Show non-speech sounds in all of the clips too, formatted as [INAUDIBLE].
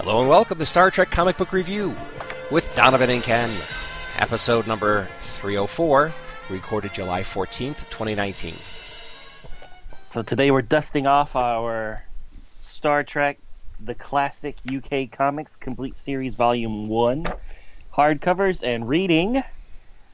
Hello and welcome to Star Trek Comic Book Review with Donovan and Ken. Episode number 304, recorded July 14th, 2019. So today we're dusting off our Star Trek The Classic UK Comics Complete Series Volume 1 hardcovers and reading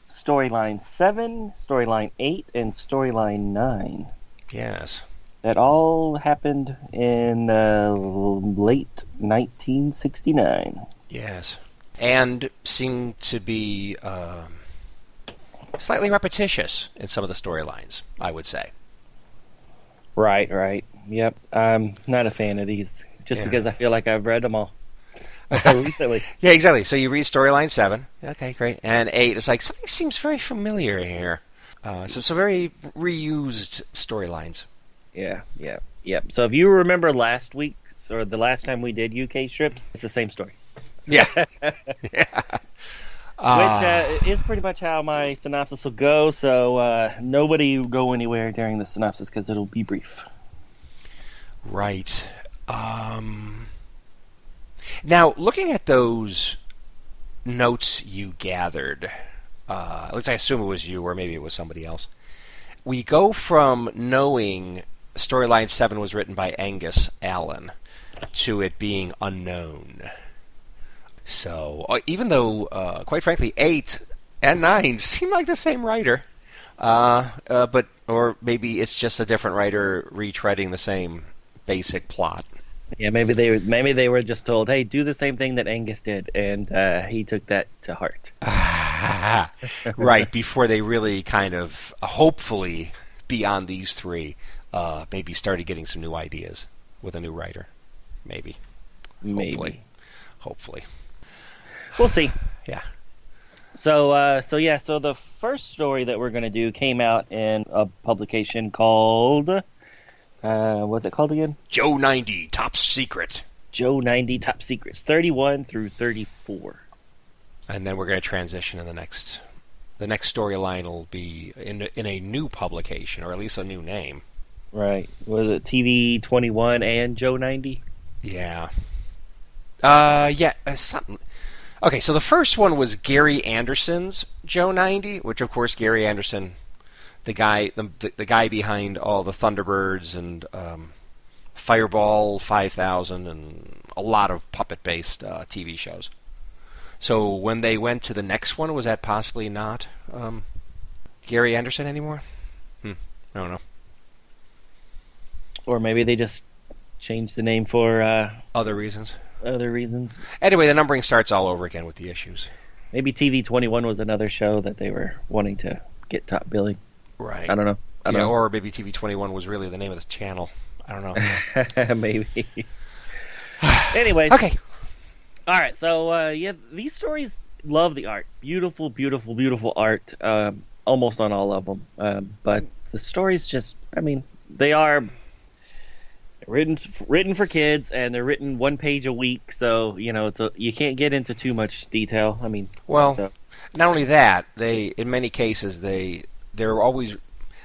Storyline 7, Storyline 8, and Storyline 9. Yes. That all happened in uh, late 1969. Yes. And seem to be uh, slightly repetitious in some of the storylines, I would say. Right, right. Yep. I'm not a fan of these just Yeah. because I feel like I've read them all [LAUGHS] [LAUGHS] recently. Yeah, exactly. So you read storyline 7. Okay, great. And 8, it's like something seems very familiar here. Uh, so, so very reused storylines. Yeah, yeah, yeah. So if you remember last week's or the last time we did UK strips, it's the same story. Yeah. [LAUGHS] yeah. Ah. Which uh, is pretty much how my synopsis will go. So uh, nobody go anywhere during the synopsis because it'll be brief. Right. Um, now, looking at those notes you gathered, uh, at least I assume it was you, or maybe it was somebody else. We go from knowing storyline seven was written by Angus Allan to it being unknown. So, uh, even though, uh, quite frankly, eight and nine [LAUGHS] seem like the same writer, uh, uh, but or maybe it's just a different writer retreading the same basic plot. Yeah, maybe they were, maybe they were just told, "Hey, do the same thing that Angus did," and uh, he took that to heart. [LAUGHS] right before they really kind of, hopefully, beyond these three, uh, maybe started getting some new ideas with a new writer. Maybe, Maybe hopefully, hopefully, we'll see. [SIGHS] yeah. So, uh, so yeah, so the first story that we're going to do came out in a publication called, uh, what's it called again? Joe ninety, top secret, Joe 90 Top Secrets, 31 through 34. and then we're going to transition in the next. The next storyline will be in in a new publication, or at least a new name. Right. Was it TV 21 and Joe 90? Yeah. Uh, yeah, uh, something. Okay, so the first one was Gary Anderson's Joe 90, which of course Gary Anderson, the guy, the the, the guy behind all the Thunderbirds and um, Fireball 5000 and a lot of puppet-based uh, TV shows. So when they went to the next one, was that possibly not um, Gary Anderson anymore? Hmm, I don't know. Or maybe they just changed the name for uh, Other reasons. other reasons. Anyway, the numbering starts all over again with the issues. Maybe TV 21 was another show that they were wanting to get top billing. Right. I don't know. I yeah, don't or maybe TV 21 was really the name of this channel. I don't know. know. [LAUGHS] maybe. [SIGHS] Anyways. okay. All right, so uh, yeah, these stories love the art, beautiful, beautiful, beautiful art, um, almost on all of them. Um, but the stories just, I mean, they are written written for kids, and they're written one page a week, so you know, it's a, you can't get into too much detail. I mean, Well, so, not only that, they in many cases they they're always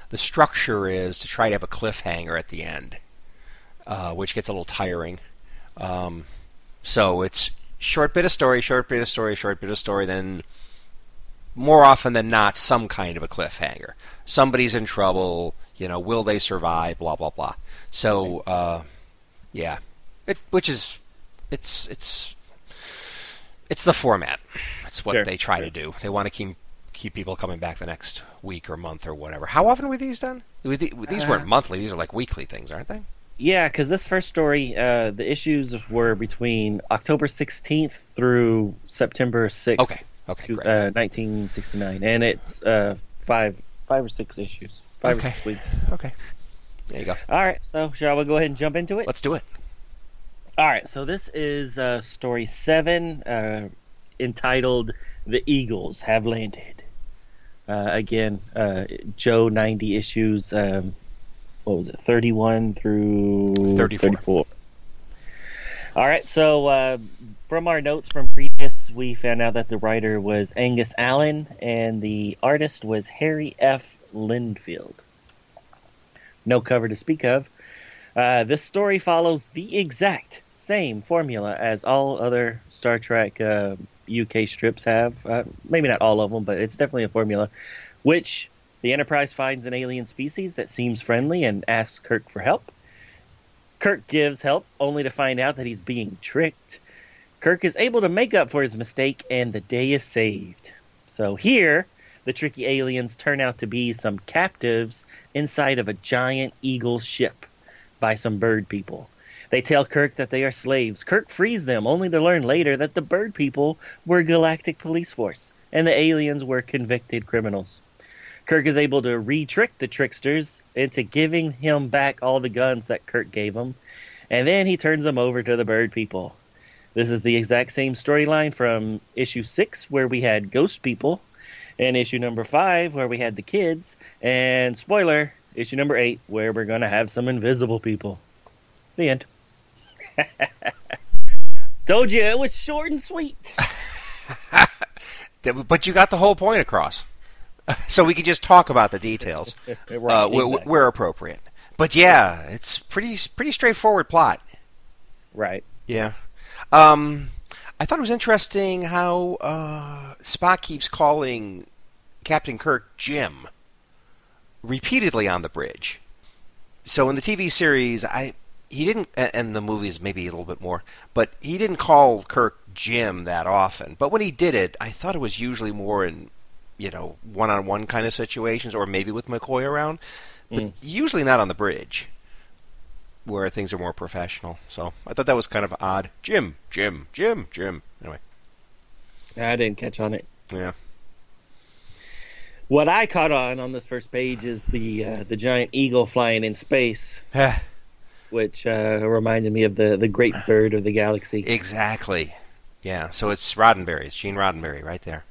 the structure is to try to have a cliffhanger at the end, uh, which gets a little tiring. Um, so it's short bit of story, short bit of story, short bit of story, then more often than not some kind of a cliffhanger. Somebody's in trouble, you know, will they survive, blah blah blah. So uh, yeah. It which is it's it's it's the format. That's what Sure, they try to do. They want to keep keep people coming back the next week or month or whatever. How often were these done? These weren't Uh, monthly. These are like weekly things, aren't they? yeah, because this first story, uh, the issues were between October 16th through September 6th, Okay. Okay. to, great. uh, 1969, and it's uh, five five or six issues, five Okay. or six weeks. okay. There you go. All right, so shall we go ahead and jump into it? Let's do it. All right, so this is uh, story seven, uh, entitled "The Eagles Have Landed." Uh, again, uh, Joe ninety issues. Um, what was it, thirty-one through 34. 34. All right, so uh, from our notes from previous, we found out that the writer was Angus Allan and the artist was Harry F. Lindfield. No cover to speak of. Uh, this story follows the exact same formula as all other Star Trek uh, UK strips have. Uh, maybe not all of them, but it's definitely a formula. Which the Enterprise finds an alien species that seems friendly and asks Kirk for help. Kirk gives help only to find out that he's being tricked. Kirk is able to make up for his mistake and the day is saved. So here, the tricky aliens turn out to be some captives inside of a giant eagle ship by some bird people. They tell Kirk that they are slaves. Kirk frees them, only to learn later that the bird people were Galactic Police Force and the aliens were convicted criminals. Kirk is able to re trick the tricksters into giving him back all the guns that Kirk gave him, and then he turns them over to the bird people. This is the exact same storyline from issue 6, where we had ghost people, and issue number 5, where we had the kids, and spoiler, issue number 8, where we're going to have some invisible people. The end. [LAUGHS] Told you it was short and sweet. [LAUGHS] But you got the whole point across. [LAUGHS] So we can just talk about the details Right, uh, where, exactly. where appropriate. But yeah, it's pretty pretty straightforward plot. right. Yeah. Um, I thought it was interesting how uh, Spock keeps calling Captain Kirk Jim repeatedly on the bridge. So in the TV series, I he didn't, and the movies maybe a little bit more, but he didn't call Kirk Jim that often. But when he did it, I thought it was usually more in you know one-on-one kind of situations, or maybe with McCoy around, but Mm. usually not on the bridge where things are more professional. So I thought that was kind of odd. Jim, Jim, Jim, Jim. Anyway, I didn't catch on it. yeah. What I caught on on this first page is the uh, the giant eagle flying in space, which uh, reminded me of the the great bird of the galaxy. exactly. Yeah. So it's Roddenberry. It's Gene Roddenberry right there.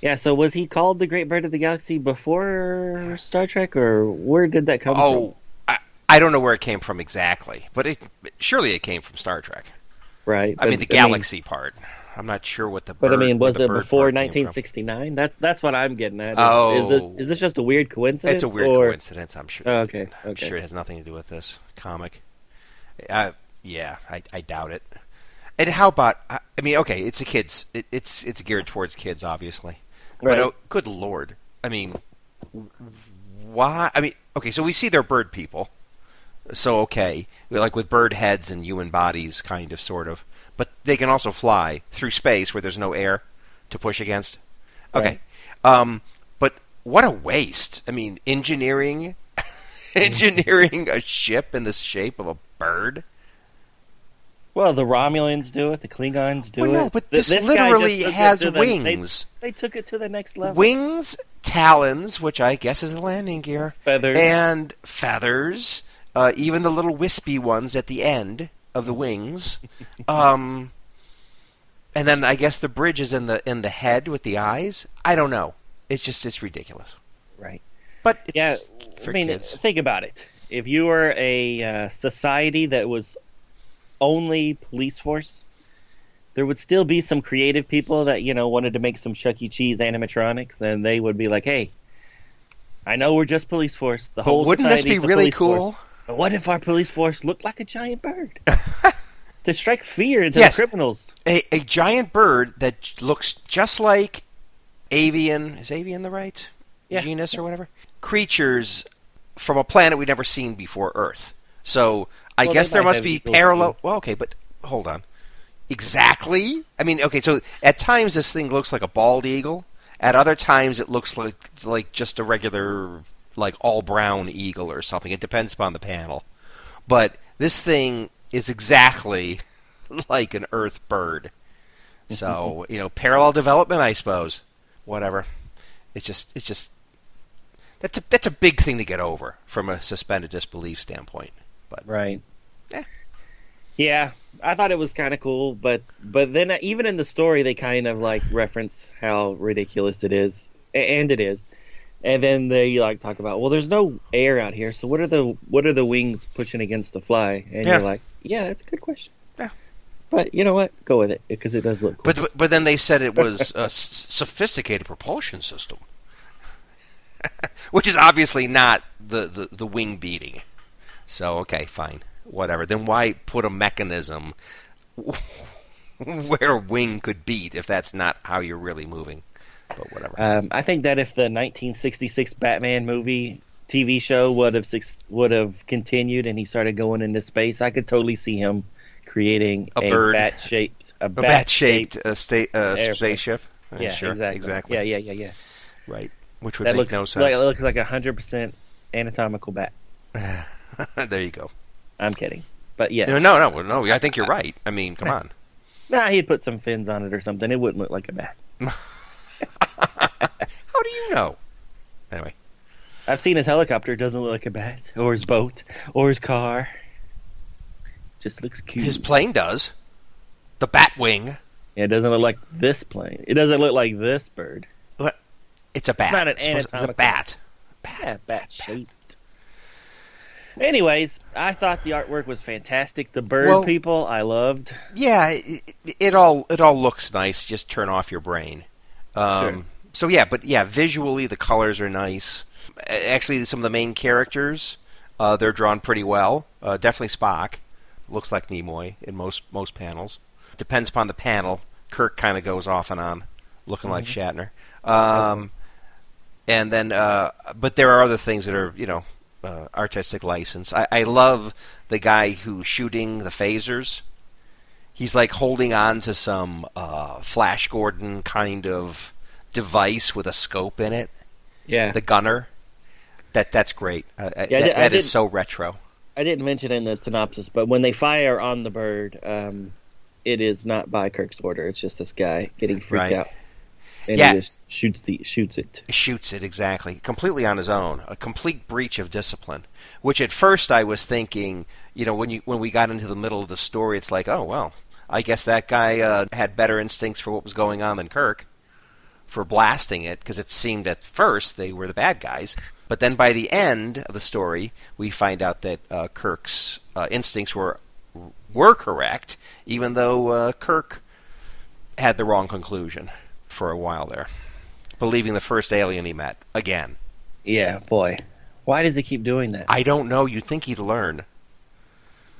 Yeah. So was he called the great bird of the galaxy before Star Trek, or where did that come from? Oh, I don't know where it came from exactly, but it surely it came from Star Trek. Right. I but- mean, the galaxy part. I'm not sure what the. But I mean, was it before part came from. 1969? That's that's what I'm getting at. Is, Oh. is, it, is this just a weird coincidence? It's a weird or... coincidence. I'm sure. Oh, okay, I'm okay. sure it has nothing to do with this comic. Uh, yeah, I, I doubt it. And how about? I I mean, okay, it's a kids. It, it's it's geared towards kids, obviously. Right. But oh, good lord! I mean, why? I mean, okay, so we see they're bird people. So okay, like with bird heads and human bodies, kind of, sort of. But they can also fly through space where there's no air to push against. Okay, um, but what a waste! I mean, engineering, [LAUGHS] engineering a ship in the shape of a bird. Well, the Romulans do it. The Klingons do Well, it. no, but Th- this literally it has the- wings. They, they took it to the next level. Wings, talons, which I guess is the landing gear, Feathers. and feathers. Uh, even the little wispy ones at the end of the wings. um, and then I guess the bridge is in the in the head with the eyes. I don't know. It's just it's ridiculous. Right. But it's Yeah. I mean, kids. think about it. If you were a uh, society that was only police force, there would still be some creative people that you know wanted to make some Chuck E. Cheese animatronics, and they would be like, "Hey, I know we're just police force. The But whole wouldn't this be really cool? force. What if our police force looked like a giant bird [LAUGHS] to strike fear into Yes. the criminals? A, a giant bird that looks just like avian. Is avian the right Yeah. genus or whatever? Creatures from a planet we've never seen before, Earth. So I Well, guess there must be parallel. Well, okay, but hold on. Exactly. I mean, okay, so at times this thing looks like a bald eagle. At other times it looks like like just a regular like all brown eagle or something. It depends upon the panel. But this thing is exactly [LAUGHS] like an earth bird. [LAUGHS] So, you know, parallel development, I suppose. Whatever. It's just it's just that's a that's a big thing to get over from a suspended disbelief standpoint. But Right. Eh. Yeah, I thought it was kind of cool, but but then even in the story they kind of like reference how ridiculous it is, and it is, and then they like talk about well, there's no air out here, so what are the what are the wings pushing against the fly? And Yeah. you're like, yeah, that's a good question. Yeah. But you know what? Go with it because it does look cool. But, but but then they said it was a s- sophisticated propulsion system, [LAUGHS] which is obviously not the, the, the wing beating. So okay, fine, whatever. Then why put a mechanism [LAUGHS] where wing could beat if that's not how you're really moving? But whatever. Um, I think that if the 1966 Batman movie TV show would have six, would have continued and he started going into space, I could totally see him creating A a, bat shaped a a bat-shaped uh, sta- uh, spaceship. Uh, Yeah, sure, exactly. exactly. Yeah, yeah, yeah, yeah. Right. Which would That make looks no like sense. it looks like a hundred percent anatomical bat. [LAUGHS] there you go. I'm kidding, but yes, No, no, no, no. I think you're right. I mean, come on. nah, he'd put some fins on it or something. It wouldn't look like a bat. [LAUGHS] [LAUGHS] How do you know? Anyway, I've seen his helicopter. It doesn't look like a bat, or his boat, or his car. Just looks cute. his plane does. The Batwing. Yeah, it doesn't look like this plane. It doesn't look like this bird. It's a bat. It's not an It's It's a anatomical- bat. Yeah, bat shaped. Anyways, I thought the artwork was fantastic. The bird Well- people, I loved. Yeah, it, it all it all looks nice. Just turn off your brain. Um, Sure. So yeah, but yeah, visually the colors are nice. Actually, some of the main characters, uh, they're drawn pretty well. Uh, definitely Spock looks like Nimoy in most most panels. Depends upon the panel. Kirk kind of goes off and on, looking like Shatner. Um, and then, uh, but there are other things that are you know uh, artistic license. I, I love the guy who's shooting the phasers. He's like holding on to some uh, Flash Gordon kind of device with a scope in it. Yeah, The gunner. That that's great. Uh, Yeah, I that, I is so retro. I didn't mention in the synopsis, but when they fire on the bird, um, it is not by Kirk's order. It's just this guy getting freaked Right. out, and Yeah. he just shoots the shoots it. shoots it exactly, completely on his own. A complete breach of discipline. Which at first I was thinking, you know, when you when we got into the middle of the story, it's like, oh well, I guess that guy uh, had better instincts for what was going on than Kirk for blasting it, because it seemed at first they were the bad guys. But then by the end of the story, we find out that uh, Kirk's uh, instincts were were correct, even though uh, Kirk had the wrong conclusion for a while there believing the first alien he met again. Yeah, boy, why does he keep doing that? I don't know. You'd think he'd learn.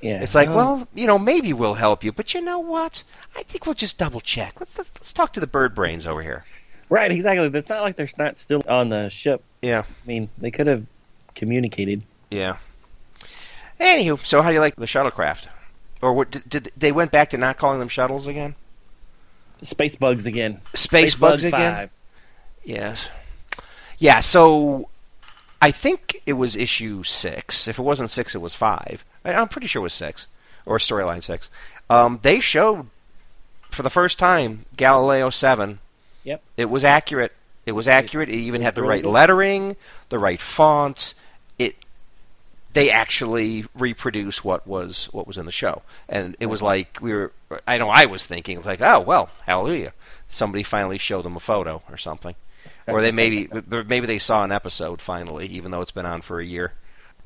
Yeah, It's like, Oh. well, you know, maybe we'll help you, but you know what? I think we'll just double check. Let's let's, let's talk to the bird brains over here. right, exactly. It's not like they're not still on the ship. Yeah, I mean, they could have communicated. yeah. Anywho, so how do you like the shuttlecraft? Or what, did, did they went back to not calling them shuttles again? Space bugs again. Space, Bug bugs again. five. Yes. Yeah. So I think it was issue six. If it wasn't six, it was five. I'm pretty sure it was six or storyline six. Um, they showed for the first time Galileo seven. Yep. It was accurate. It was accurate. It even had the right lettering, the right font. It. They actually reproduced what was what was in the show, and it was like we were. I know I was thinking it's like, oh well, hallelujah! Somebody finally showed them a photo or something, or they [LAUGHS] maybe maybe they saw an episode finally, even though it's been on for a year.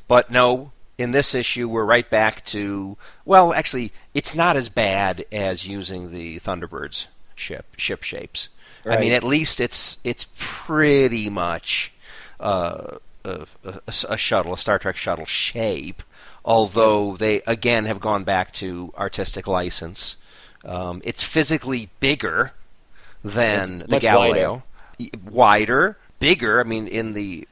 But no, in this issue, we're right back to well, actually, it's not as bad as using the Thunderbirds ship ship shapes. I mean, at least it's it's pretty much uh, a, a, a shuttle, a Star Trek shuttle shape. Although they again have gone back to artistic license, um, it's physically bigger than It's the Galileo, Y- wider, bigger. I mean, in the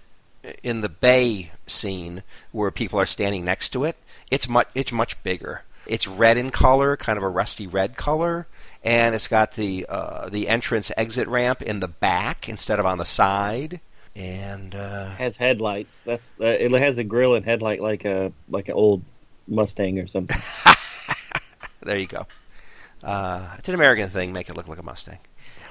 in the bay scene where people are standing next to it, it's much it's much bigger. It's red in color, kind of a rusty red color, and it's got the uh, the entrance exit ramp in the back instead of on the side. And uh, has headlights. That's uh, it has a grill and headlight like a like an old Mustang or something. [LAUGHS] there you go. Uh, it's an American thing. Make it look like a Mustang.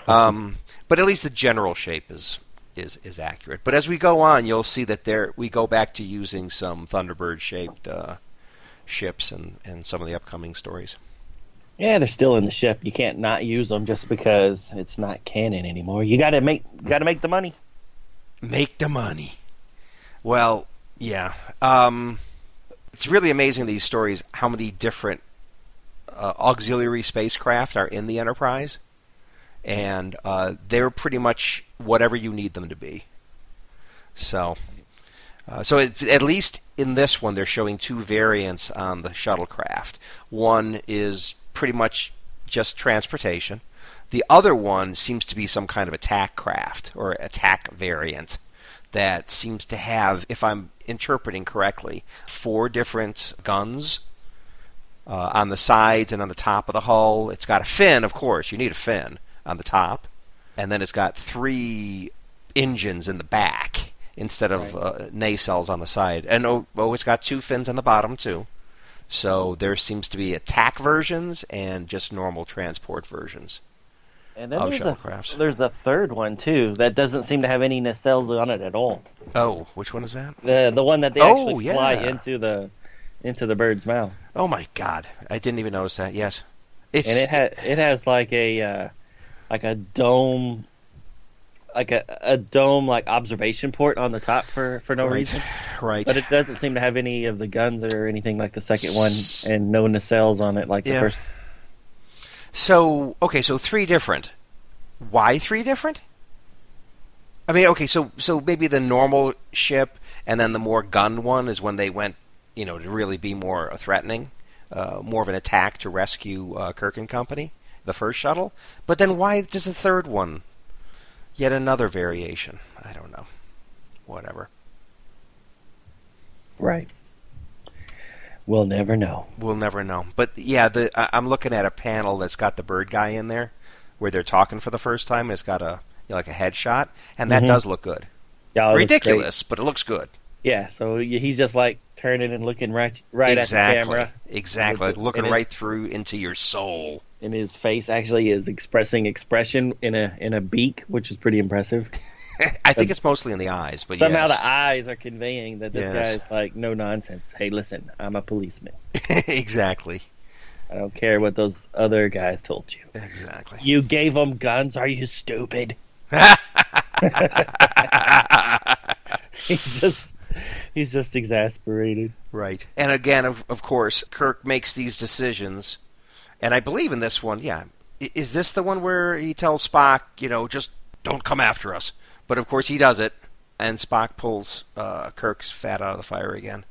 Um, but at least the general shape is is is accurate. But as we go on, you'll see that there we go back to using some Thunderbird shaped uh, ships and, and some of the upcoming stories. Yeah, they're still in the ship. You can't not use them just because it's not canon anymore. You got to make got to make the money. Make the money. Well, yeah. Um, it's really amazing these stories how many different uh, auxiliary spacecraft are in the Enterprise, and uh, they're pretty much whatever you need them to be. So, uh, so it, at least in this one, they're showing two variants on the shuttlecraft. One is pretty much just transportation. The other one seems to be some kind of attack craft or attack variant that seems to have, if I'm interpreting correctly, four different guns uh, on the sides and on the top of the hull. It's got a fin, of course. You need a fin on the top, and then it's got three engines in the back instead of Right. uh, nacelles on the side, and oh, oh, it's got two fins on the bottom too. So there seems to be attack versions and just normal transport versions. And then there's a there's a third one too that doesn't seem to have any nacelles on it at all. Oh, which one is that? The the one that they Oh, actually fly into the into the bird's mouth, Oh my God, I didn't even notice that. Yes, it's and it ha- it has like a uh, like a dome, like a a dome like observation port on the top for for no right, reason. right. But it doesn't seem to have any of the guns or anything like the second one, and no nacelles on it like the first. So okay, so three different. Why three different? I mean, okay, so so maybe the normal ship and then the more gun one is when they went, you know, to really be more threatening, uh, more of an attack to rescue uh, Kirk and Company, the first shuttle. But then why does the third one? Yet another variation. I don't know. Whatever. Right. We'll never know. We'll never know. But yeah, the I- I'm looking at a panel that's got the bird guy in there, where they're talking for the first time. And it's got a you know, like a headshot, and that Mhm. does look good. Yeah, it looks great. Ridiculous, but it looks good. Yeah, so he's just like turning and looking right right exactly. at the camera, Exactly. Like looking right through into your soul. And his face actually is expressing expression in a in a beak, which is pretty impressive. [LAUGHS] I think it's mostly in the eyes, but Somehow yes. the eyes are conveying that this Yes. guy's like no nonsense. Hey, listen, I'm a policeman. [LAUGHS] exactly. I don't care what those other guys told you. Exactly. You gave them guns. Are you stupid? [LAUGHS] he's just he's just exasperated. Right. And again, of, of course, Kirk makes these decisions. And I believe in this one, yeah. Is this the one where he tells Spock, you know, just don't come after us? But of course, he does it. And Spock pulls uh, Kirk's fat out of the fire again.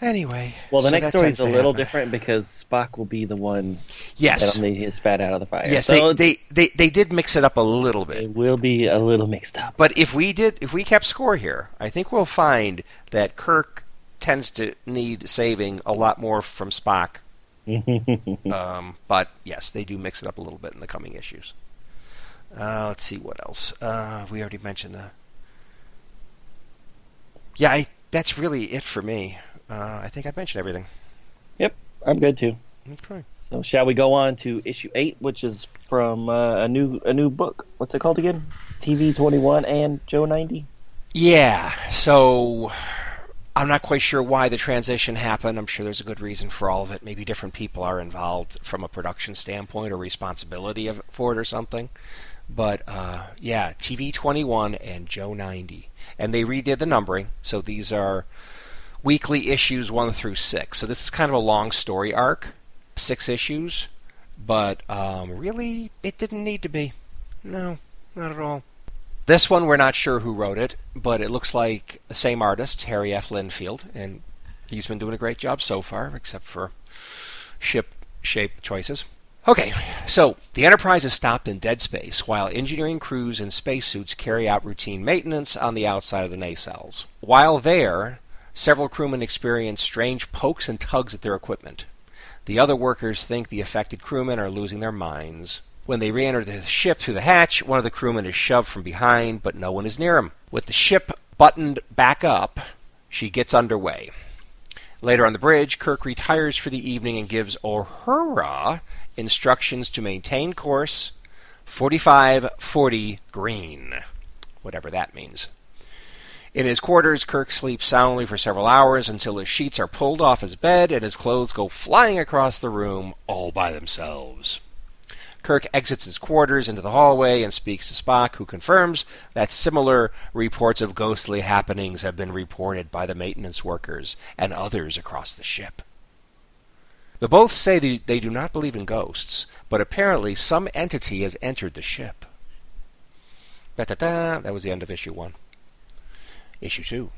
Anyway. Well, the so next story is a little happen. different because Spock will be the one Yes. that'll his fat out of the fire. Yes, so they, they, they, they did mix it up a little bit. it will be a little mixed up. But if we did, if we kept score here, I think we'll find that Kirk tends to need saving a lot more from Spock. [LAUGHS] um, but yes, they do mix it up a little bit in the coming issues. Uh, let's see what else. Uh, we already mentioned the. Yeah, I, that's really it for me. Uh, I think I mentioned everything. Yep, I'm good too. Okay. So shall we go on to issue eight, which is from uh, a new a new book? What's it called again? TV twenty one and Joe ninety. Yeah, so I'm not quite sure why the transition happened. I'm sure there's a good reason for all of it. Maybe different people are involved from a production standpoint or responsibility of, for it or something. But uh, yeah, TV 21 and Joe 90. And they redid the numbering, so these are weekly issues 1 through 6. So this is kind of a long story arc, six issues, but um, really, it didn't need to be. No, not at all. This one, we're not sure who wrote it, but it looks like the same artist, Harry F. Lindfield, and he's been doing a great job so far, except for ship shape choices. Okay, so the Enterprise is stopped in dead space while engineering crews in spacesuits carry out routine maintenance on the outside of the nacelles. While there, several crewmen experience strange pokes and tugs at their equipment. The other workers think the affected crewmen are losing their minds. When they re enter the ship through the hatch, one of the crewmen is shoved from behind, but no one is near him. With the ship buttoned back up, she gets underway. Later on the bridge, Kirk retires for the evening and gives Uhura instructions to maintain course 4540 green, whatever that means. In his quarters, Kirk sleeps soundly for several hours until his sheets are pulled off his bed and his clothes go flying across the room all by themselves. Kirk exits his quarters into the hallway and speaks to Spock, who confirms that similar reports of ghostly happenings have been reported by the maintenance workers and others across the ship. The both say they do not believe in ghosts, but apparently some entity has entered the ship. Da-da-da. That was the end of issue one. Issue two.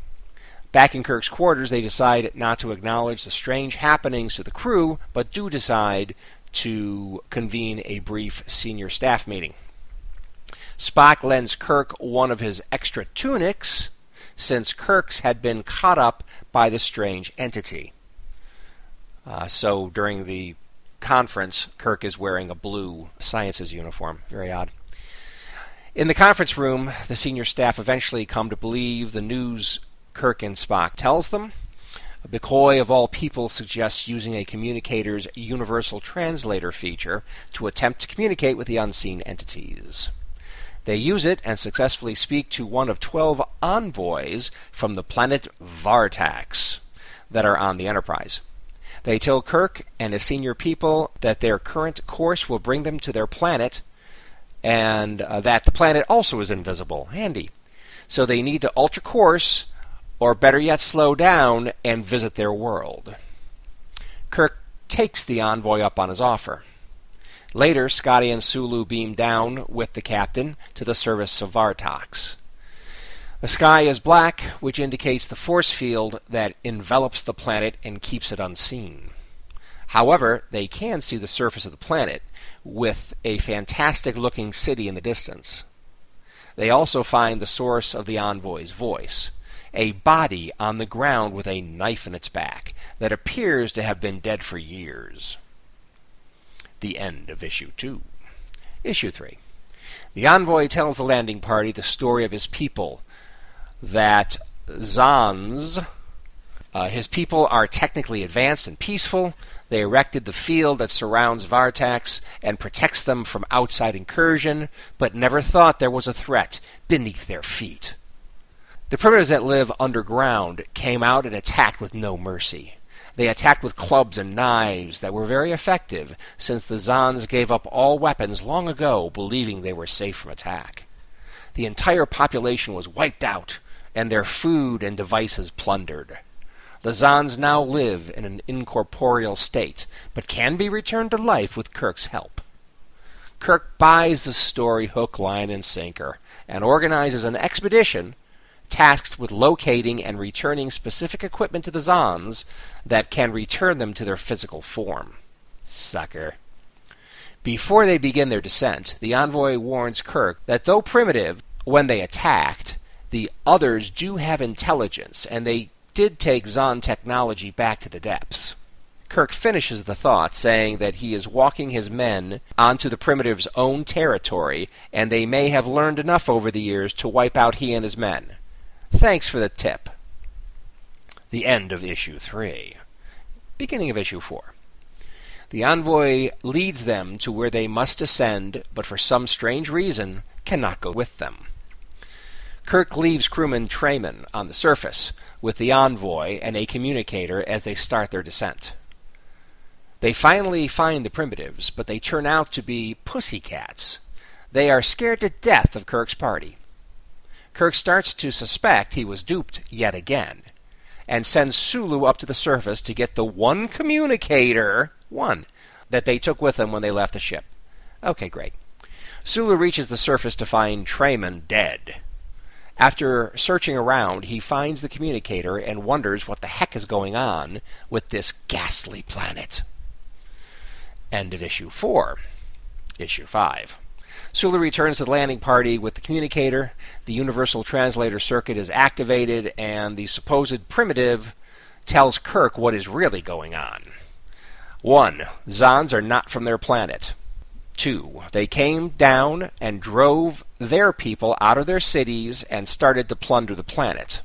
Back in Kirk's quarters, they decide not to acknowledge the strange happenings to the crew, but do decide to convene a brief senior staff meeting. Spock lends Kirk one of his extra tunics, since Kirk's had been caught up by the strange entity. Uh, so during the conference, Kirk is wearing a blue sciences uniform. Very odd. In the conference room, the senior staff eventually come to believe the news Kirk and Spock tells them. McCoy, of all people, suggests using a communicator's universal translator feature to attempt to communicate with the unseen entities. They use it and successfully speak to one of 12 envoys from the planet Vartax that are on the Enterprise. They tell Kirk and his senior people that their current course will bring them to their planet and uh, that the planet also is invisible. Handy. So they need to alter course or better yet, slow down and visit their world. Kirk takes the envoy up on his offer. Later, Scotty and Sulu beam down with the captain to the service of Vartox. The sky is black, which indicates the force field that envelops the planet and keeps it unseen. However, they can see the surface of the planet, with a fantastic looking city in the distance. They also find the source of the envoy's voice, a body on the ground with a knife in its back that appears to have been dead for years. The end of issue 2. Issue 3. The envoy tells the landing party the story of his people, that Zans, uh, his people are technically advanced and peaceful. They erected the field that surrounds Vartax and protects them from outside incursion, but never thought there was a threat beneath their feet. The primitives that live underground came out and attacked with no mercy. They attacked with clubs and knives that were very effective, since the Zans gave up all weapons long ago, believing they were safe from attack. The entire population was wiped out, and their food and devices plundered. The Zans now live in an incorporeal state, but can be returned to life with Kirk's help. Kirk buys the story hook, line, and sinker, and organizes an expedition tasked with locating and returning specific equipment to the Zons that can return them to their physical form. Sucker. Before they begin their descent, the envoy warns Kirk that though primitive when they attacked, the others do have intelligence, and they did take Zon technology back to the depths. Kirk finishes the thought, saying that he is walking his men onto the primitives' own territory, and they may have learned enough over the years to wipe out he and his men. Thanks for the tip. The end of issue 3. Beginning of issue 4. The envoy leads them to where they must ascend, but for some strange reason cannot go with them. Kirk leaves crewman Trayman on the surface with the envoy and a communicator as they start their descent. They finally find the primitives, but they turn out to be pussycats. They are scared to death of Kirk's party. Kirk starts to suspect he was duped yet again and sends Sulu up to the surface to get the one communicator, one, that they took with them when they left the ship. Okay, great. Sulu reaches the surface to find Trayman dead. After searching around, he finds the communicator and wonders what the heck is going on with this ghastly planet. End of issue 4. Issue 5. Sulu returns to the landing party with the communicator. The universal translator circuit is activated, and the supposed primitive tells Kirk what is really going on. 1. Zans are not from their planet. 2. They came down and drove their people out of their cities and started to plunder the planet.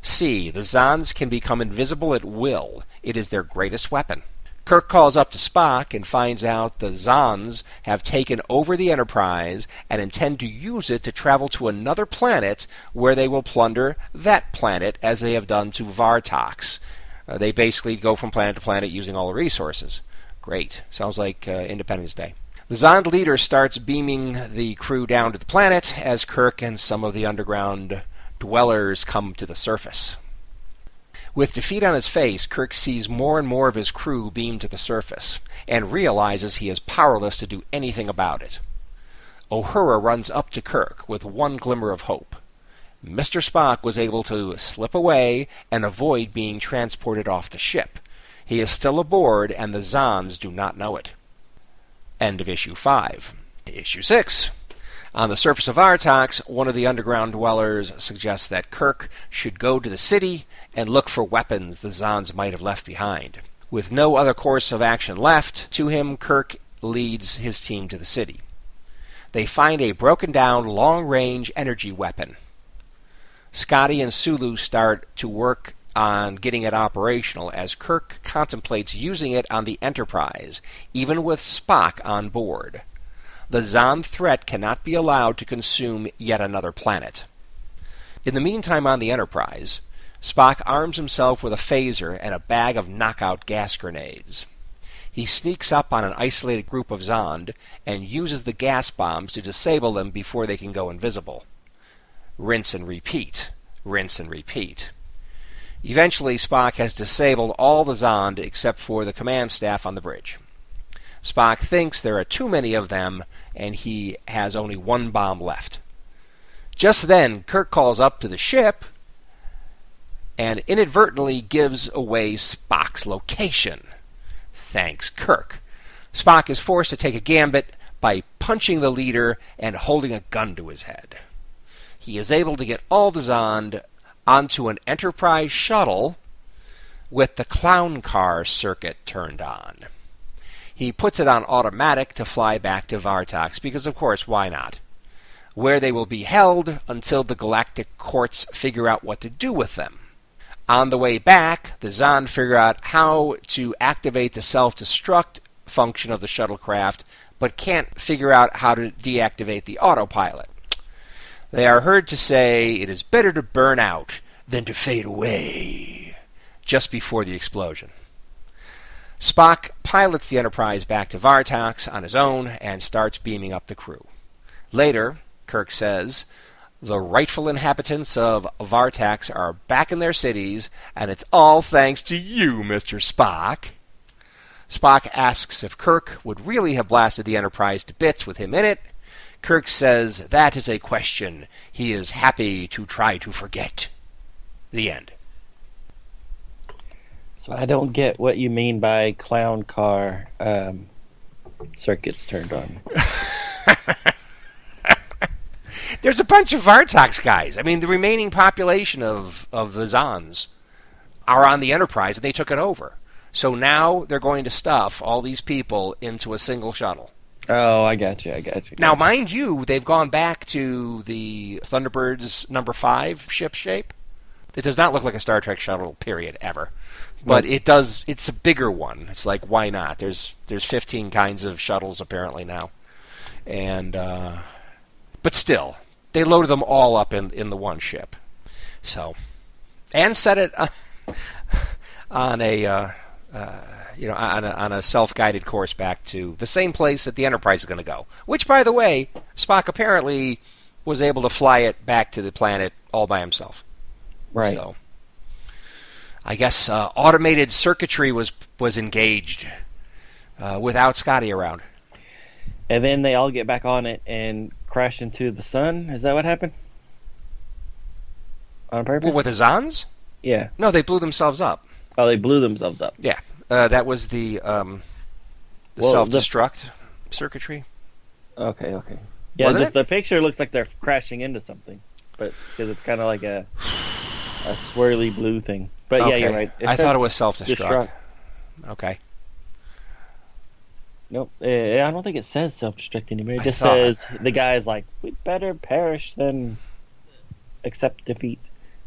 C. The Zans can become invisible at will. It is their greatest weapon. Kirk calls up to Spock and finds out the Zons have taken over the Enterprise and intend to use it to travel to another planet where they will plunder that planet as they have done to Vartox. Uh, they basically go from planet to planet using all the resources. Great. Sounds like uh, Independence Day. The Zond leader starts beaming the crew down to the planet as Kirk and some of the underground dwellers come to the surface. With defeat on his face, Kirk sees more and more of his crew beam to the surface and realizes he is powerless to do anything about it. Uhura runs up to Kirk with one glimmer of hope. Mr. Spock was able to slip away and avoid being transported off the ship. He is still aboard, and the Zons do not know it. End of issue 5. Issue 6. On the surface of Vartox, one of the underground dwellers suggests that Kirk should go to the city and look for weapons the Zons might have left behind. With no other course of action left to him, Kirk leads his team to the city. They find a broken down long range energy weapon. Scotty and Sulu start to work on getting it operational as Kirk contemplates using it on the Enterprise, even with Spock on board. The Zon threat cannot be allowed to consume yet another planet. In the meantime, on the Enterprise, Spock arms himself with a phaser and a bag of knockout gas grenades. He sneaks up on an isolated group of Zond and uses the gas bombs to disable them before they can go invisible. Rinse and repeat. Rinse and repeat. Eventually, Spock has disabled all the Zond except for the command staff on the bridge. Spock thinks there are too many of them and he has only one bomb left. Just then, Kirk calls up to the ship and inadvertently gives away Spock's location. Thanks, Kirk. Spock is forced to take a gambit by punching the leader and holding a gun to his head. He is able to get all the Zond onto an Enterprise shuttle with the clown car circuit turned on. He puts it on automatic to fly back to Vartox because, of course, why not? Where they will be held until the galactic courts figure out what to do with them. On the way back, the Zond figure out how to activate the self destruct function of the shuttlecraft, but can't figure out how to deactivate the autopilot. They are heard to say it is better to burn out than to fade away just before the explosion. Spock pilots the Enterprise back to Vartox on his own and starts beaming up the crew. Later, Kirk says, the rightful inhabitants of Vartax are back in their cities, and it's all thanks to you, Mr. Spock. Spock asks if Kirk would really have blasted the Enterprise to bits with him in it. Kirk says that is a question he is happy to try to forget. The end. So I don't get what you mean by clown car um, circuits turned on. [LAUGHS] There's a bunch of Vartox guys. I mean, the remaining population of, of the Zons are on the Enterprise, and they took it over. So now they're going to stuff all these people into a single shuttle. Oh, I got you. I got you. Now, you. mind you, they've gone back to the Thunderbirds number five ship shape. It does not look like a Star Trek shuttle, period, ever. But it does. It's a bigger one. It's like why not? There's there's 15 kinds of shuttles apparently now, and uh, but still, they loaded them all up in in the one ship. So, and set it [LAUGHS] on a. Uh, uh, you know, on a, on a self-guided course back to the same place that the Enterprise is going to go. Which, by the way, Spock apparently was able to fly it back to the planet all by himself. right. So, I guess uh, automated circuitry was was engaged uh, without Scotty around. And then they all get back on it and crash into the sun. Is that what happened? On purpose? Well, with the Zons? yeah. No, they blew themselves up. Oh, they blew themselves up. Yeah, uh, that was the um, the Well, self-destruct circuitry. Okay, okay. Yeah, Wasn't just it? the picture looks like they're crashing into something, but because it's kind of like a a swirly blue thing. But yeah, okay. you're right. I thought it was self-destruct. destruct. Okay. Nope. Uh, I don't think it says self-destruct anymore. It I just thought- says the guy's like, "We better perish than accept defeat,"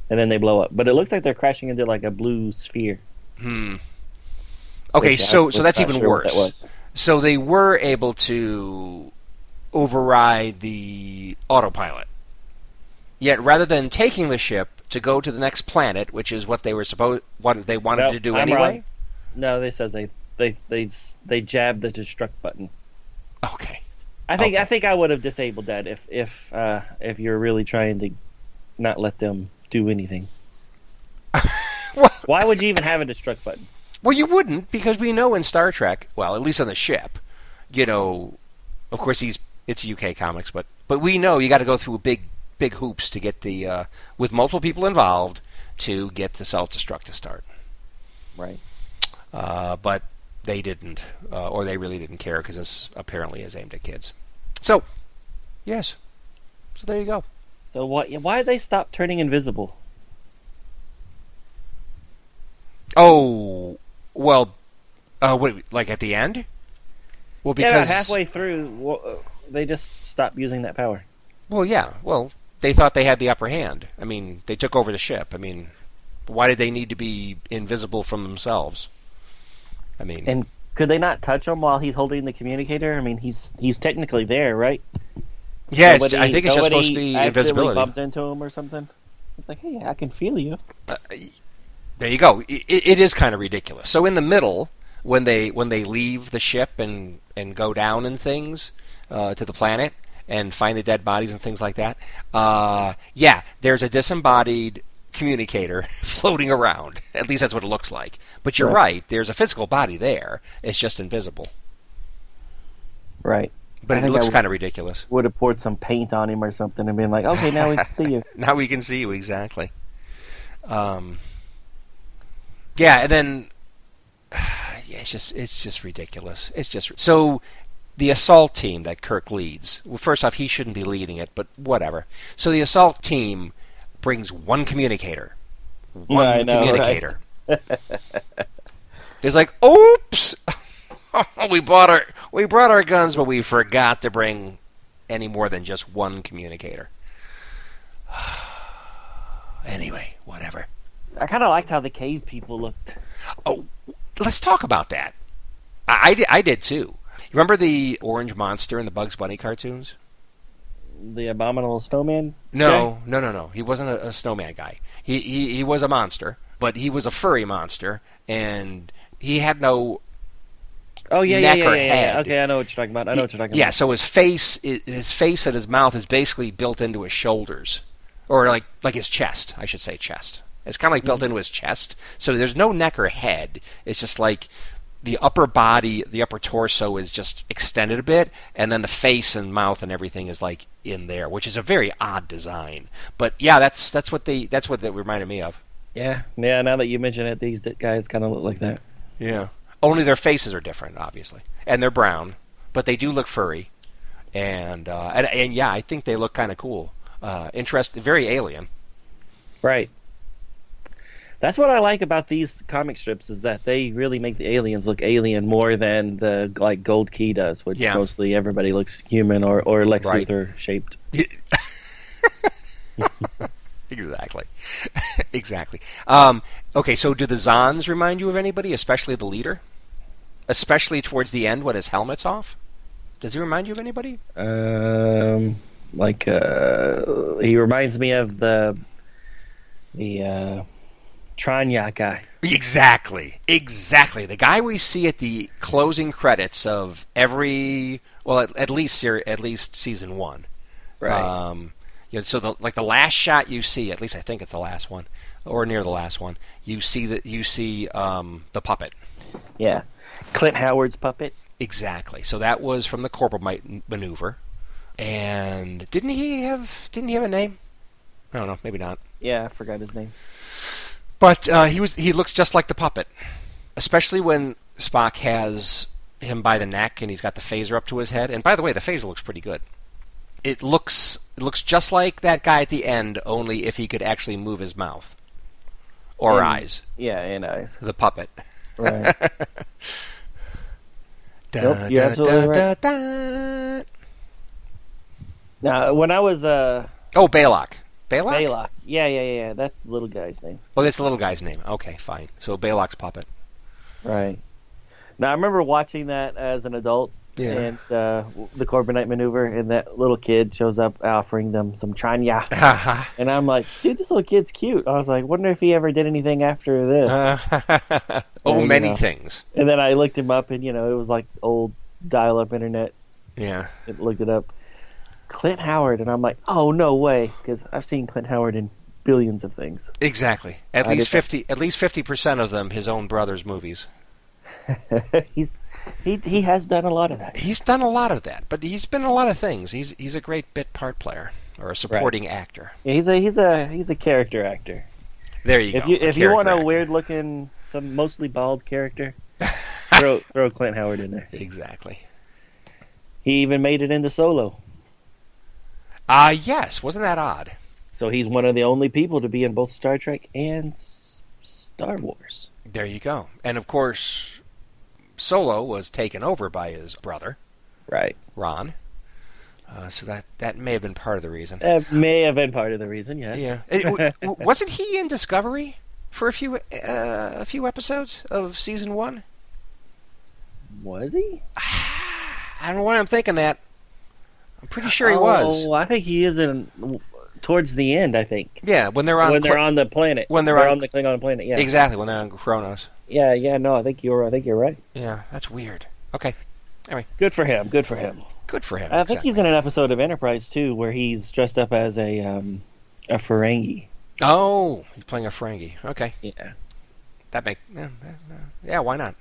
and then they blow up. But it looks like they're crashing into like a blue sphere. Hmm. Okay, which so so that's even sure worse. That was. So they were able to override the autopilot. Yet, rather than taking the ship to go to the next planet, which is what they were supposed, what they wanted Nope, to do I'm anyway. wrong. No, they says they they they they jabbed the destruct button. Okay. I think Okay. I think I would have disabled that if if uh, if you're really trying to not let them do anything. [LAUGHS] Well, Why would you even have a destruct button? well, you wouldn't because we know in Star Trek, well, at least on the ship, you know, of course he's it's UK comics, but but we know you got to go through big big hoops to get the uh, with multiple people involved to get the self destruct to start. Right. uh, but they didn't, uh, or they really didn't care because this apparently is aimed at kids. So, yes. So there you go. So why why did they stop turning invisible? Oh, well, uh, wait, like at the end? Well, because about halfway through, well, uh, they just stopped using that power. well, yeah, well, they thought they had the upper hand. I mean, they took over the ship. I mean, why did they need to be invisible from themselves? I mean, And could they not touch him while he's holding the communicator? I mean, he's he's technically there, right? yeah, it's, Nobody- I think it's just nobody supposed to be accidentally invisibility. Bumped into him or something. It's like, hey, I can feel you. There you go. It, it is kind of ridiculous. So in the middle, when they when they leave the ship and and go down and things uh, to the planet and find the dead bodies and things like that, uh, yeah, there's a disembodied communicator [LAUGHS] floating around. At least that's what it looks like. But you're Right. right. There's a physical body there. It's just invisible. Right. But I it looks kind of ridiculous. Would have poured some paint on him or something and been like, okay, now we can see you. [LAUGHS] now we can see you exactly. Um, yeah, and then [SIGHS] yeah, it's just it's just ridiculous. It's just so the assault team that Kirk leads. Well, first off, he shouldn't be leading it, but whatever. So the assault team brings one communicator, one I know, right? communicator. [LAUGHS] It's like, oops, [LAUGHS] we bought our we brought our guns, but we forgot to bring any more than just one communicator. [SIGHS] anyway, whatever. I kind of liked how the cave people looked. Oh, let's talk about that. I, I, did, I did too. You remember the orange monster in the Bugs Bunny cartoons? The abominable snowman. No, no, no, no. He wasn't a, a snowman guy. He, he he was a monster, but he was a furry monster, and he had no Oh yeah, yeah, neck yeah, yeah, yeah. head. Okay, I know what you're talking about. I know what you're talking yeah, about. so his face, his face and his mouth is basically built into his shoulders, or like like his chest. I should say chest. It's kind of like built mm-hmm. into his chest. So there's no neck or head. It's just like the upper body, the upper torso is just extended a bit, and then the face and mouth and everything is like in there, which is a very odd design. But yeah, that's that's what they that's what that reminded me of. Yeah, yeah. Now that you mention it, these guys kind of look like that. Yeah. Only their faces are different, obviously, and they're brown, but they do look furry, and uh, and, and yeah, I think they look kind of cool. Uh, interesting, very alien. Right. That's what I like about these comic strips is that they really make the aliens look alien more than the like Gold Key does, which Yeah. mostly everybody looks human or or Lex Right. Luthor shaped. [LAUGHS] exactly, [LAUGHS] exactly. Um, okay, so do the Zons remind you of anybody, especially the leader, especially towards the end when his helmet's off? Does he remind you of anybody? Um, like uh, he reminds me of the the uh, Tranya guy. Exactly, exactly. The guy we see at the closing credits of every, well, at, at least ser- at least season one. Right. Um, yeah, so the like the last shot you see, at least I think it's the last one, or near the last one. You see that you see um, the puppet. yeah, Clint Howard's puppet. Exactly. So that was from the Corbomite maneuver, and didn't he have didn't he have a name? I don't know, maybe not. Yeah, I forgot his name. But uh, he was he looks just like the puppet, especially when Spock has him by the neck and he's got the phaser up to his head. And by the way, the phaser looks pretty good. It looks it looks just like that guy at the end, only if he could actually move his mouth or And- eyes. Yeah, and eyes. The puppet. Right. [LAUGHS] Nope, you're da, absolutely da, right. da, da. now, when I was uh, Oh, Balok. Balok. Balok, yeah, yeah, yeah, that's the little guy's name. Oh, that's the little guy's name. Okay, fine. So Balok's puppet. Right. Now I remember watching that as an adult, Yeah. and uh, the Corbomite maneuver, and that little kid shows up offering them some tranya, Uh, [LAUGHS] and I'm like, dude, this little kid's cute. I was like, wonder if he ever did anything after this. [LAUGHS] Uh, oh, Yeah, you many know. things. and then I looked him up, and you know, it was like old dial-up internet. Yeah. and looked it up. Clint Howard, and I'm like, oh no way, because I've seen Clint Howard in billions of things. Exactly. At I least fifty. At least fifty percent of them, his own brother's movies. [LAUGHS] He's he he has done a lot of that. He's done a lot of that, but he's been a lot of things. He's he's a great bit part player or a supporting actor. Yeah, he's a he's a he's a character actor. There you If go. you if you want a actor. weird looking, some mostly bald character, [LAUGHS] throw throw Clint Howard in there. Exactly. He even made it into Solo, Ah, yes. Wasn't that odd? so he's one of the only people to be in both Star Trek and S- Star Wars. There you go. And of course, Solo was taken over by his brother Right. Ron. Uh, so that that may have been part of the reason. That may have been part of the reason. Yes. Yeah. It- [LAUGHS] wasn't he in Discovery for a few uh, a few episodes of season one? was he? [SIGHS] I don't know why I'm thinking that. I'm pretty sure he was. Oh, I think he is in towards the end. I think Yeah, when they're on when they're on the planet. when they're on- on the Klingon planet. Yeah, exactly when they're on Kronos. yeah, yeah. No, I think you're. I think you're right. Yeah, that's weird. Okay, Anyway, Good for him. Good for him. good for him. I think he's in an episode of Enterprise too, where he's dressed up as a um, a Ferengi. Oh, he's playing a Ferengi. Okay, Yeah, that make yeah, yeah, yeah, why not?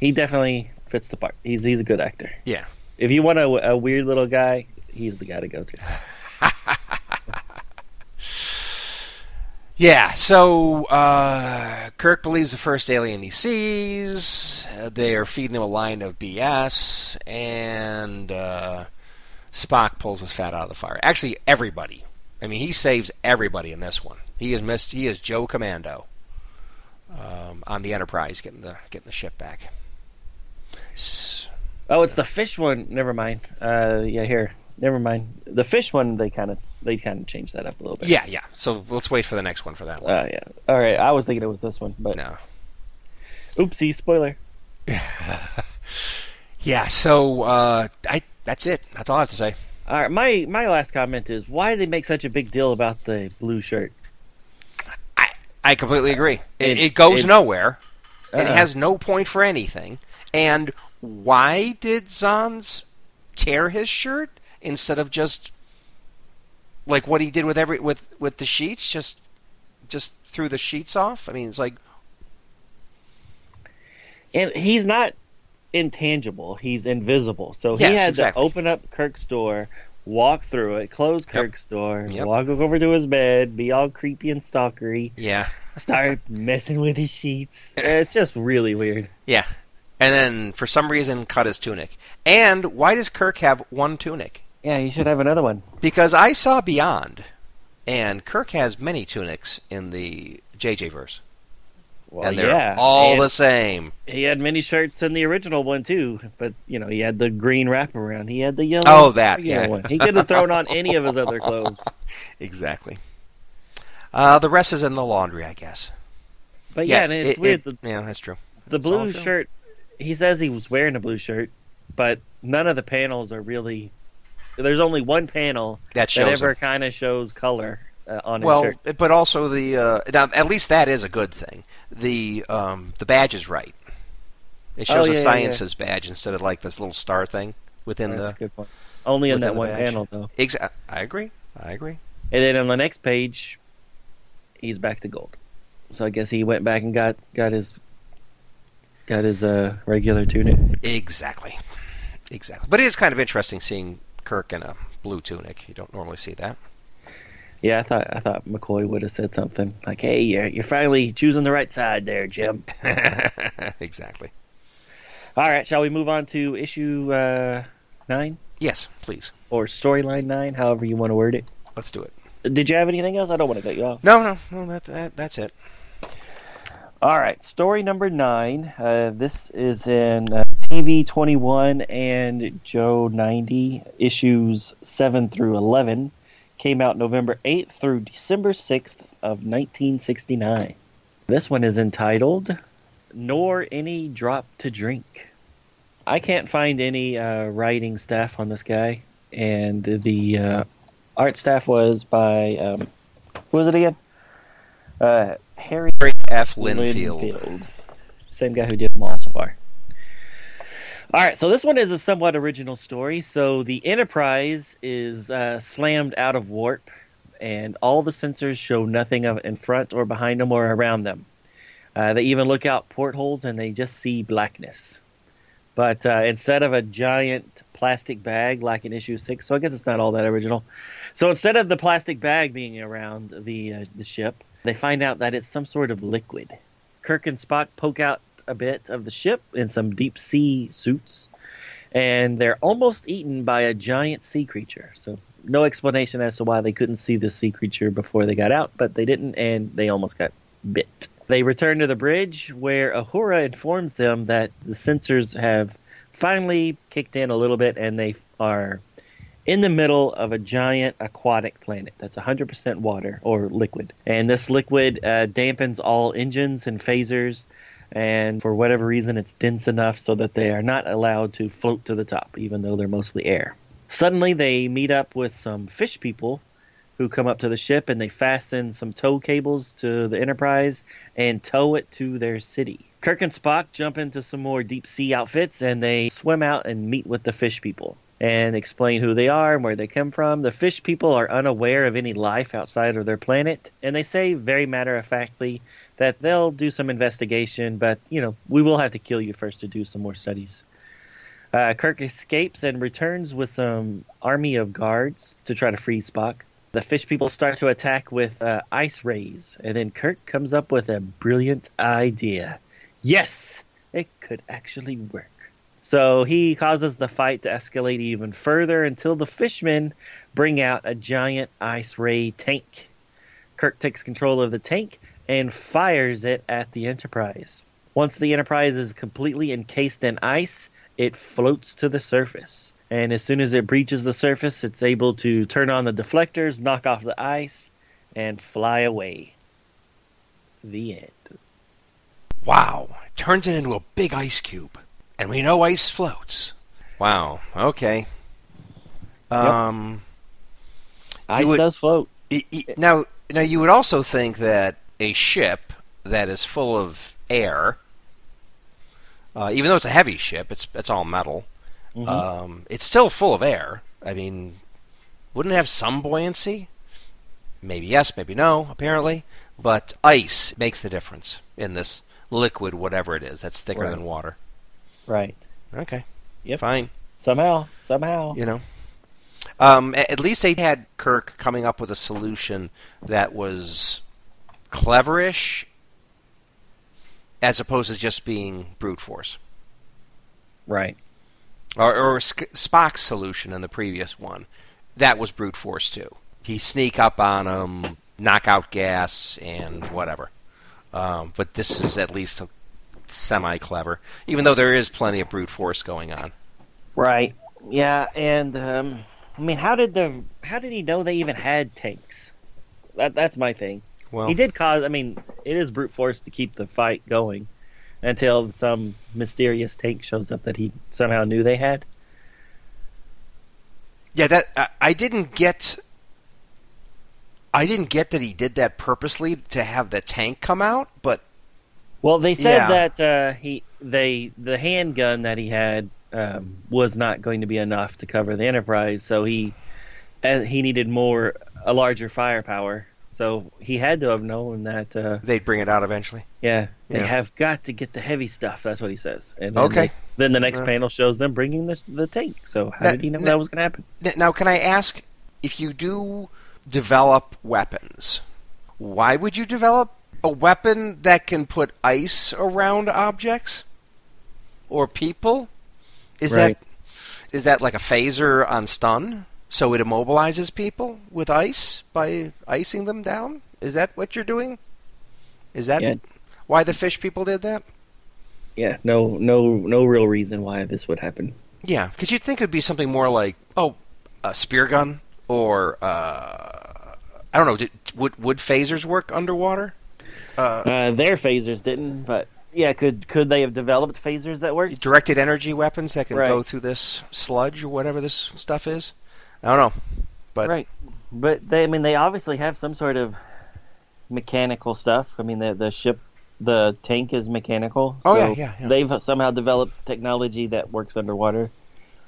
he definitely fits the part. He's he's a good actor. Yeah. If you want a, a weird little guy, he's the guy to go to. [LAUGHS] Yeah, so uh, Kirk believes the first alien he sees. Uh, they are feeding him a line of BS, and uh, Spock pulls his fat out of the fire. Actually, everybody. I mean, he saves everybody in this one. He is missed. He is Joe Commando um, on the Enterprise, getting the getting the ship back. S- Oh, it's the fish one. Never mind. Uh, yeah, here. Never mind. The fish one, they kind of they kind of changed that up a little bit. Yeah, yeah. So let's wait for the next one for that one. Uh, yeah. All right. I was thinking it was this one, but No. oopsie, spoiler. [LAUGHS] Yeah. So uh, I that's it. That's all I have to say. All right. My my last comment is why did they make such a big deal about the blue shirt? I I completely agree. It, It- it goes it- nowhere. It Uh-uh. has no point for anything. And why did Zons tear his shirt instead of just like what he did with every with with the sheets? Just just threw the sheets off. I mean, it's like and he's not intangible. He's invisible. So he Yes, had exactly. to open up Kirk's door, walk through it, close Kirk's door, Yep. walk over to his bed, be all creepy and stalkery, yeah, start [LAUGHS] messing with his sheets. It's just really weird. yeah. And then for some reason cut his tunic. And why does Kirk have one tunic? Yeah, you should have another one. Because I saw Beyond, and Kirk has many tunics in the JJ verse, Well, and they're yeah, all and the same. he had many shirts in the original one too, but you know he had the green wraparound. He had the yellow. Oh, that, yeah. one. He could have thrown on any of his other [LAUGHS] clothes. Exactly. Uh, the rest is in the laundry, I guess. But yeah, and it's it- weird. it- yeah, that's true. the, the blue shirt. He says he was wearing a blue shirt, but none of the panels are really. There's only one panel That that ever kind of shows color uh, on his Well, shirt. but also the uh, now, at least that is a good thing. The um, the badge is right. It Oh, shows yeah, a yeah, sciences badge instead of like this little star thing within That's a the. good point. Only in that one badge. panel though. Exa- I agree. I agree. And then on the next page, he's back to gold. So I guess he went back and got got his got his uh, regular tunic. Exactly. Exactly. But it is kind of interesting seeing Kirk in a blue tunic. You don't normally see that. Yeah, I thought I thought McCoy would have said something like, "Hey, you're, you're finally choosing the right side there, Jim." [LAUGHS] exactly. All right, shall we move on to issue uh, nine Yes, please. or storyline nine, however you want to word it? Let's do it. Did you have anything else? I don't want to cut you off. No, no, no. That, that that's it. All right, story number nine. Uh, this is in uh, TV 21 and Joe 90, issues 7 through 11. Came out November 8th through December 6th of 1969. This one is entitled nor any drop to drink. I can't find any uh, writing staff on this guy, and the uh, art staff was by um, who was it again? Uh, Harry F. Lindfield. Lindfield. Same guy who did them all so far. All right, so this one is a somewhat original story. So the Enterprise is uh, slammed out of warp, and all the sensors show nothing in front or behind them or around them. Uh, they even look out portholes and they just see blackness. But uh, instead of a giant plastic bag like in issue six, so I guess it's not all that original. So instead of the plastic bag being around the uh, the ship, they find out that it's some sort of liquid. Kirk and Spock poke out a bit of the ship in some deep sea suits, and they're almost eaten by a giant sea creature. So no explanation as to why they couldn't see the sea creature before they got out, but they didn't, and they almost got bit. They return to the bridge where Uhura informs them that the sensors have finally kicked in a little bit and they are in the middle of a giant aquatic planet that's 100% water or liquid. And this liquid uh, dampens all engines and phasers, and for whatever reason, it's dense enough so that they are not allowed to float to the top, even though they're mostly air. Suddenly, they meet up with some fish people who come up to the ship and they fasten some tow cables to the Enterprise and tow it to their city. Kirk and Spock jump into some more deep sea outfits and they swim out and meet with the fish people and explain who they are and where they come from. The fish people are unaware of any life outside of their planet, and they say very matter of factly that they'll do some investigation, but you know we will have to kill you first to do some more studies. Uh, Kirk escapes and returns with some army of guards to try to free Spock. The fish people start to attack with uh, ice rays, and then Kirk comes up with a brilliant idea. Yes, it could actually work. So he causes the fight to escalate even further until the fishmen bring out a giant ice ray tank. Kirk takes control of the tank and fires it at the Enterprise. Once the Enterprise is completely encased in ice, it floats to the surface. And as soon as it breaches the surface, it's able to turn on the deflectors, knock off the ice, and fly away. The end. Wow. Turns it into a big ice cube. And we know ice floats. Wow. Okay. Um Ice would- does float. y- y- now now you would also think that a ship that is full of air uh, even though it's a heavy ship, it's it's all metal. Mhm. Um, it's still full of air. I mean, wouldn't it have some buoyancy? Maybe yes, maybe no. Apparently, but ice makes the difference in this liquid, whatever it is. That's thicker Right. than water. Right. Okay. Yep. Fine. Somehow, somehow. You know. Um, at least they had Kirk coming up with a solution that was cleverish, as opposed to just being brute force. Right. or, or Spock's solution in the previous one, that was brute force too. He sneak up on him, knock out gas, and whatever. Um, but this is at least semi clever, even though there is plenty of brute force going on. Right. Yeah, and um, I mean, how did the how did he know they even had tanks? That that's my thing. Well, he did cause. I mean, it is brute force to keep the fight going until some mysterious tank shows up that he somehow knew they had. yeah, that I, I didn't get. I didn't get that he did that purposely to have the tank come out, but Well, they said Yeah. that uh, he they the handgun that he had um, was not going to be enough to cover the Enterprise, so he uh, he needed more a larger firepower. So he had to have known that. Uh, they'd bring it out eventually. Yeah, they Yeah. have got to get the heavy stuff. That's what he says. And then Okay. the- then the next Yeah. panel shows them bringing the the tank. So how Now- did he know now- that was going to happen? Now, can I ask if you do develop weapons, why would you develop a weapon that can put ice around objects or people? Is Right. that is that like a phaser on stun, so it immobilizes people with ice by icing them down? Is that what you're doing? Is that Yeah. why the fish people did that? Yeah, no, no, no real reason why this would happen. Yeah, because you'd think it'd be something more like, oh, a spear gun, or uh, I don't know. Did, would would phasers work underwater? Uh, Uh, their phasers didn't, but yeah, could could they have developed phasers that worked? Directed energy weapons that can Right. go through this sludge or whatever this stuff is. I don't know, but right, but they, I mean, they obviously have some sort of mechanical stuff. I mean, the the ship, the tank is mechanical. Oh, so yeah, yeah, yeah. They've somehow developed technology that works underwater.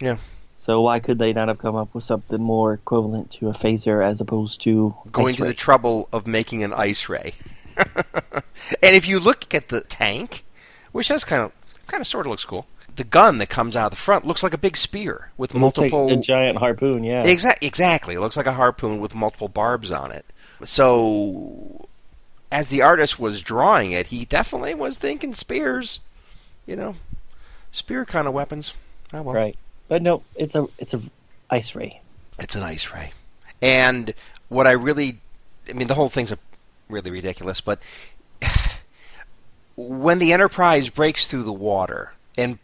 Yeah. So why could they not have come up with something more equivalent to a phaser as opposed to going to the trouble of making an ice ray. [LAUGHS] and if you look at the tank, which does kind of kind of sort of looks cool, the gun that comes out of the front looks like a big spear with It looks like multiple a giant harpoon? Yeah. Exa- exactly. It looks like a harpoon with multiple barbs on it. So, as the artist was drawing it, he definitely was thinking spears. You know, spear kind of weapons. Oh, well. Right. But no, it's a it's a ice ray. It's an ice ray. And what I really, I mean, the whole thing's a, really ridiculous, but [SIGHS] when the Enterprise breaks through the water and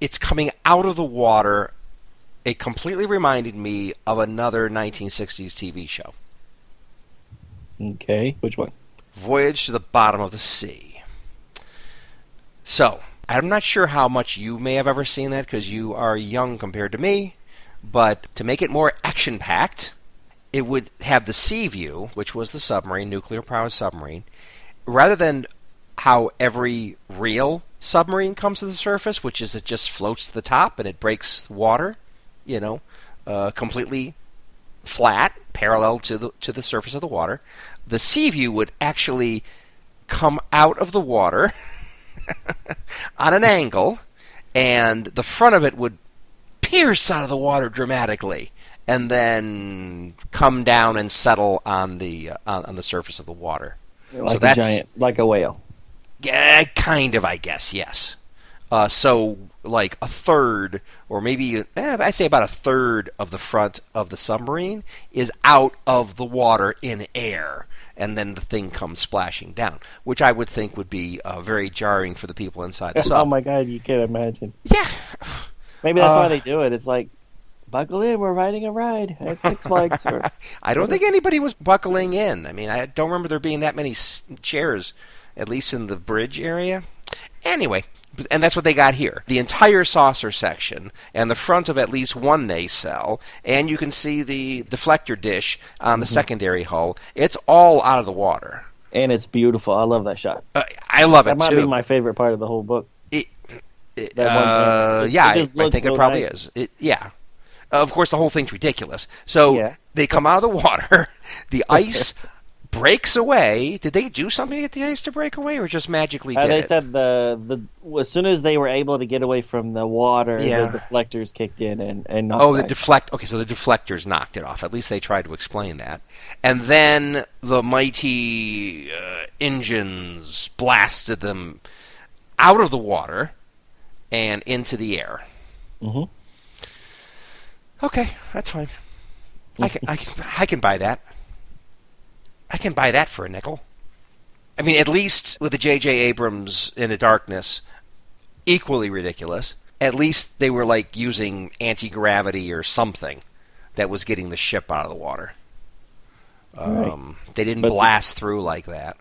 it's coming out of the water, it completely reminded me of another 1960s TV show. Okay. Which one? Voyage to the Bottom of the Sea. So, I'm not sure how much you may have ever seen that because you are young compared to me, but to make it more action packed, it would have the Seaview, which was the submarine, nuclear powered submarine, rather than how every real submarine comes to the surface, which is it just floats to the top and it breaks water, you know, uh, completely flat, parallel to the to the surface of the water. The Seaview would actually come out of the water [LAUGHS] on an angle, and the front of it would pierce out of the water dramatically, and then come down and settle on the uh, on, on the surface of the water. Like a that's- giant, like a whale. Yeah, kind of, I guess. Yes. Uh, so, like a third, or maybe eh, I'd say about a third of the front of the submarine is out of the water in air, and then the thing comes splashing down, which I would think would be uh, very jarring for the people inside the [LAUGHS] oh my god, you can't imagine. yeah, Maybe that's Uh, why they do it. It's like, buckle in, we're riding a ride at Six [LAUGHS] Flags. Or, I don't think anybody was buckling in. I mean, I don't remember there being that many chairs, at least in the bridge area. Anyway, and that's what they got here. The entire saucer section and the front of at least one nacelle, and you can see the deflector dish on the secondary hull. It's all out of the water. and it's beautiful. I love that shot. Uh, I love it. That it might too. be my favorite part of the whole book. It- it- that one uh. It- yeah, it I, I think it probably nice. is. It, yeah. Of course, the whole thing's ridiculous. So Yeah. they come out of the water. [LAUGHS] The ice breaks away. Did they do something to get the ice to break away, or just magically Uh, did they it? said the the as soon as they were able to get away from the water, Yeah. the deflectors kicked in and and Oh, the deflect. Okay, so the deflectors knocked it off. At least they tried to explain that. And then the mighty uh, engines blasted them out of the water and into the air. Mhm. Okay, that's fine. I can, I can, I can buy that. I can buy that for a nickel. I mean, at least with the J.J. Abrams in the darkness, equally ridiculous. At least they were like using anti gravity or something that was getting the ship out of the water. Right. Um, They didn't But- blast through like that.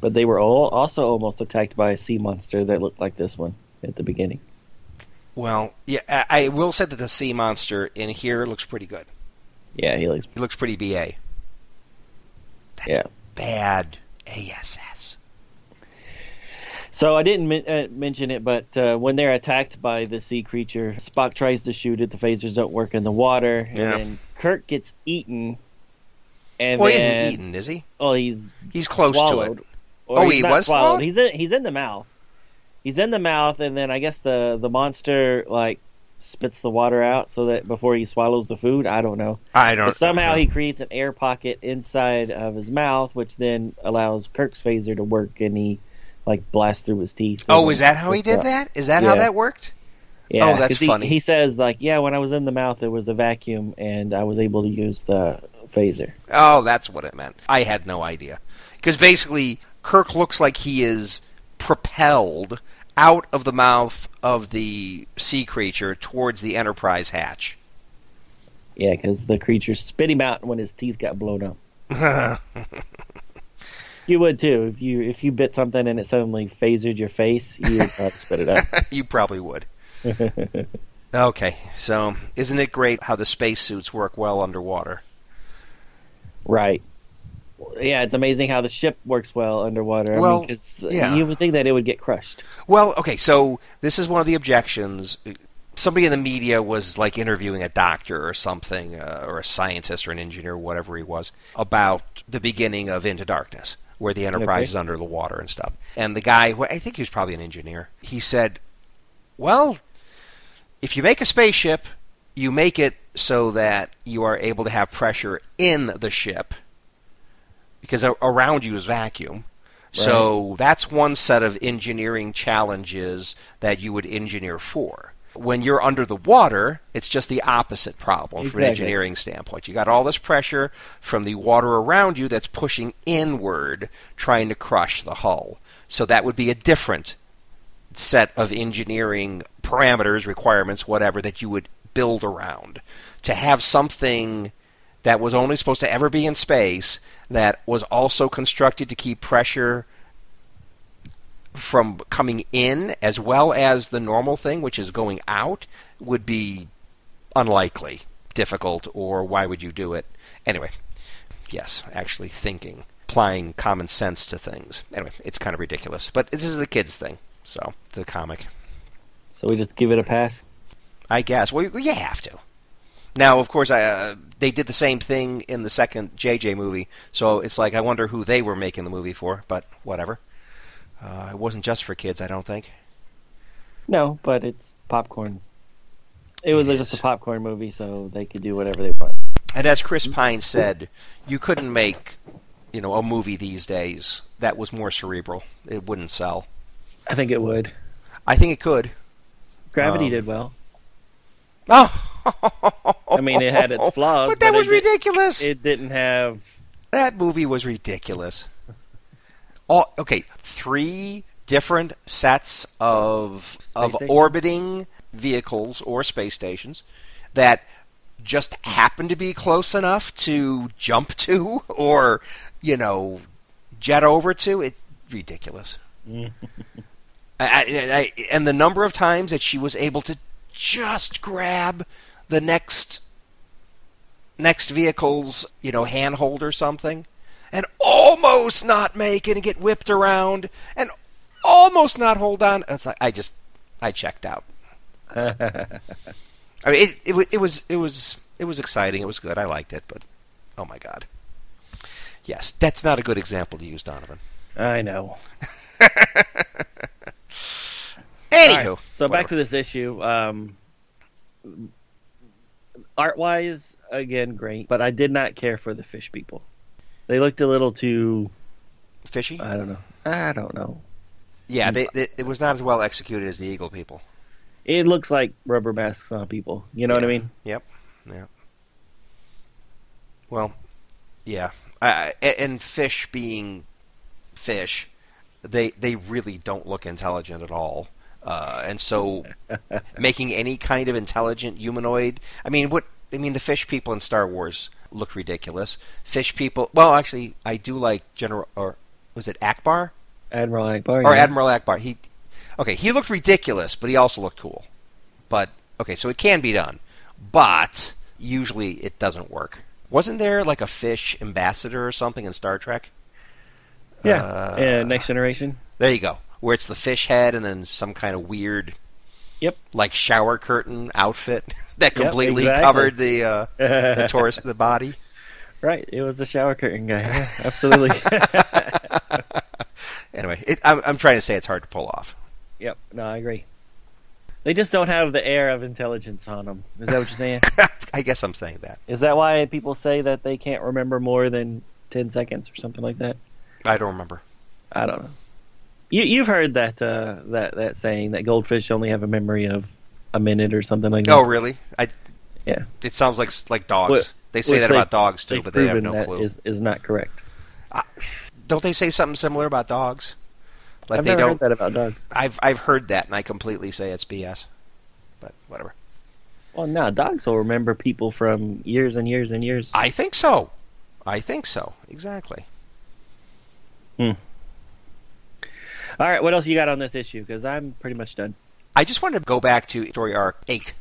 but they were all also almost attacked by a sea monster that looked like this one at the beginning. Well, yeah, I, I will say that the sea monster in here looks pretty good. Yeah, he looks. He looks pretty BA. That's Yeah. bad ASS. So I didn't men- uh, mention it, but uh, when they're attacked by the sea creature, Spock tries to shoot it. The phasers don't work in the water, and Yeah. then Kirk gets eaten. And well, he isn't eaten, is he? Oh, he's He's close swallowed. to it. Or Oh, he was swallowed. swallowed? He's in. He's in the mouth. He's in the mouth, and then I guess the the monster like spits the water out so that before he swallows the food. I don't know. I don't. But somehow he creates an air pocket inside of his mouth, which then allows Kirk's phaser to work, and he like blasts through his teeth. Oh, is that how he did out. that? Is that how that worked? Yeah, Oh, that's he, funny. He says like, yeah, when I was in the mouth, there was a vacuum, and I was able to use the phaser. Oh, that's what it meant. I had no idea. Because basically, Kirk looks like he is propelled out of the mouth of the sea creature towards the Enterprise hatch. Yeah, because the creature spit him out when his teeth got blown up. [LAUGHS] You would too if you if you bit something and it suddenly phasered your face. You would probably spit it out. [LAUGHS] you probably would. [LAUGHS] okay, so isn't it great how the spacesuits work well underwater? Right. Yeah, it's amazing how the ship works well underwater. I Well, mean, 'cause, yeah. you would think that it would get crushed. Well, okay, so this is one of the objections. Somebody in the media was like interviewing a doctor or something, uh, or a scientist or an engineer, whatever he was, about the beginning of Into Darkness, where the Enterprise Okay. is under the water and stuff. And the guy, I think he was probably an engineer, he said, Well, if you make a spaceship, you make it so that you are able to have pressure in the ship because around you is vacuum. So that's one set of engineering challenges that you would engineer for. When you're under the water, it's just the opposite problem from an engineering standpoint. You got all this pressure from the water around you that's pushing inward, trying to crush the hull. So that would be a different set of engineering parameters, requirements, whatever, that you would build around. To have something that was only supposed to ever be in space that was also constructed to keep pressure from coming in as well as the normal thing, which is going out, would be unlikely, difficult, or why would you do it? Anyway, yes, actually thinking, applying common sense to things. Anyway, it's kind of ridiculous. But this is the kids' thing, so the comic. So we just give it a pass. I guess. Well, you- you have to. Now, of course, I, uh, they did the same thing in the second JJ movie, so it's like I wonder who they were making the movie for. But whatever. Uh, it wasn't just for kids, I don't think. No, but it's popcorn. It was It just a popcorn movie, so they could do whatever they want. And as Chris Pine said, you couldn't make, you know, a movie these days that was more cerebral. It wouldn't sell. I think it would. I think it could. Gravity Um, did well. Oh, I mean, it had its flaws, but that but was it did- ridiculous. It didn't have. That movie was ridiculous. All okay, three different sets of Space of orbiting vehicles or space stations that just happen to be close enough to jump to [LAUGHS] or you know jet over to. It's ridiculous. Mm. [LAUGHS] I, I, I, and the number of times that she was able to just grab the next next vehicle's you know handhold or something and almost not make it and get whipped around and almost not hold on. It's like i just i checked out. [LAUGHS] I mean it, it, it was it was it was exciting. It was good. I liked it but oh my god. Yes that's not a good example to use donovan. I know. [LAUGHS] anywho Alright, so back to this issue. Um, art wise, again, great, but I did not care for the fish people. They looked a little too. fishy I don't know. I don't know. yeah they, they, it was not as well executed as the eagle people It looks like rubber masks on people. You know what I mean? Yep. Yeah. Well, yeah. I, I- and fish being fish, they they really don't look intelligent at all. Uh, and so, making any kind of intelligent humanoid. I mean, what? I mean, the fish people in Star Wars look ridiculous. Fish people. Well, actually, I do like General or was it Ackbar Admiral Ackbar. or yeah. Admiral Ackbar? He. Okay, he looked ridiculous, but he also looked cool. But okay, so it can be done, but usually it doesn't work. Wasn't there like a fish ambassador or something in Star Trek? Yeah. Uh, yeah. Next generation. There you go. Where it's the fish head and then some kind of weird, Yep. like shower curtain outfit [LAUGHS] that Yep, completely exactly. covered the uh, [LAUGHS] the torso, the body. Right. It was the shower curtain guy. Yeah, absolutely. [LAUGHS] Anyway, it, I'm, I'm trying to say it's hard to pull off. yep. No, I agree. They just don't have the air of intelligence on them. Is that what you're saying? I guess I'm saying that. Is that why people say that they can't remember more than ten seconds or something like that? I don't remember. I don't know. You you've heard that uh, that that saying that goldfish only have a memory of a minute or something like that. Oh, really? I. Yeah. It sounds like like dogs. What- they say that about dogs too, but they have no that clue. is is not correct. Don't they say something similar about dogs? Like I've they never don't. heard that about dogs. I've I've heard that, and I completely say it's BS. But whatever. Well, no, dogs will remember people from years and years and years. I think so. I think so. Exactly. All right, what else you got on this issue? Because I'm pretty much done. I just wanted to go back to story arc eight.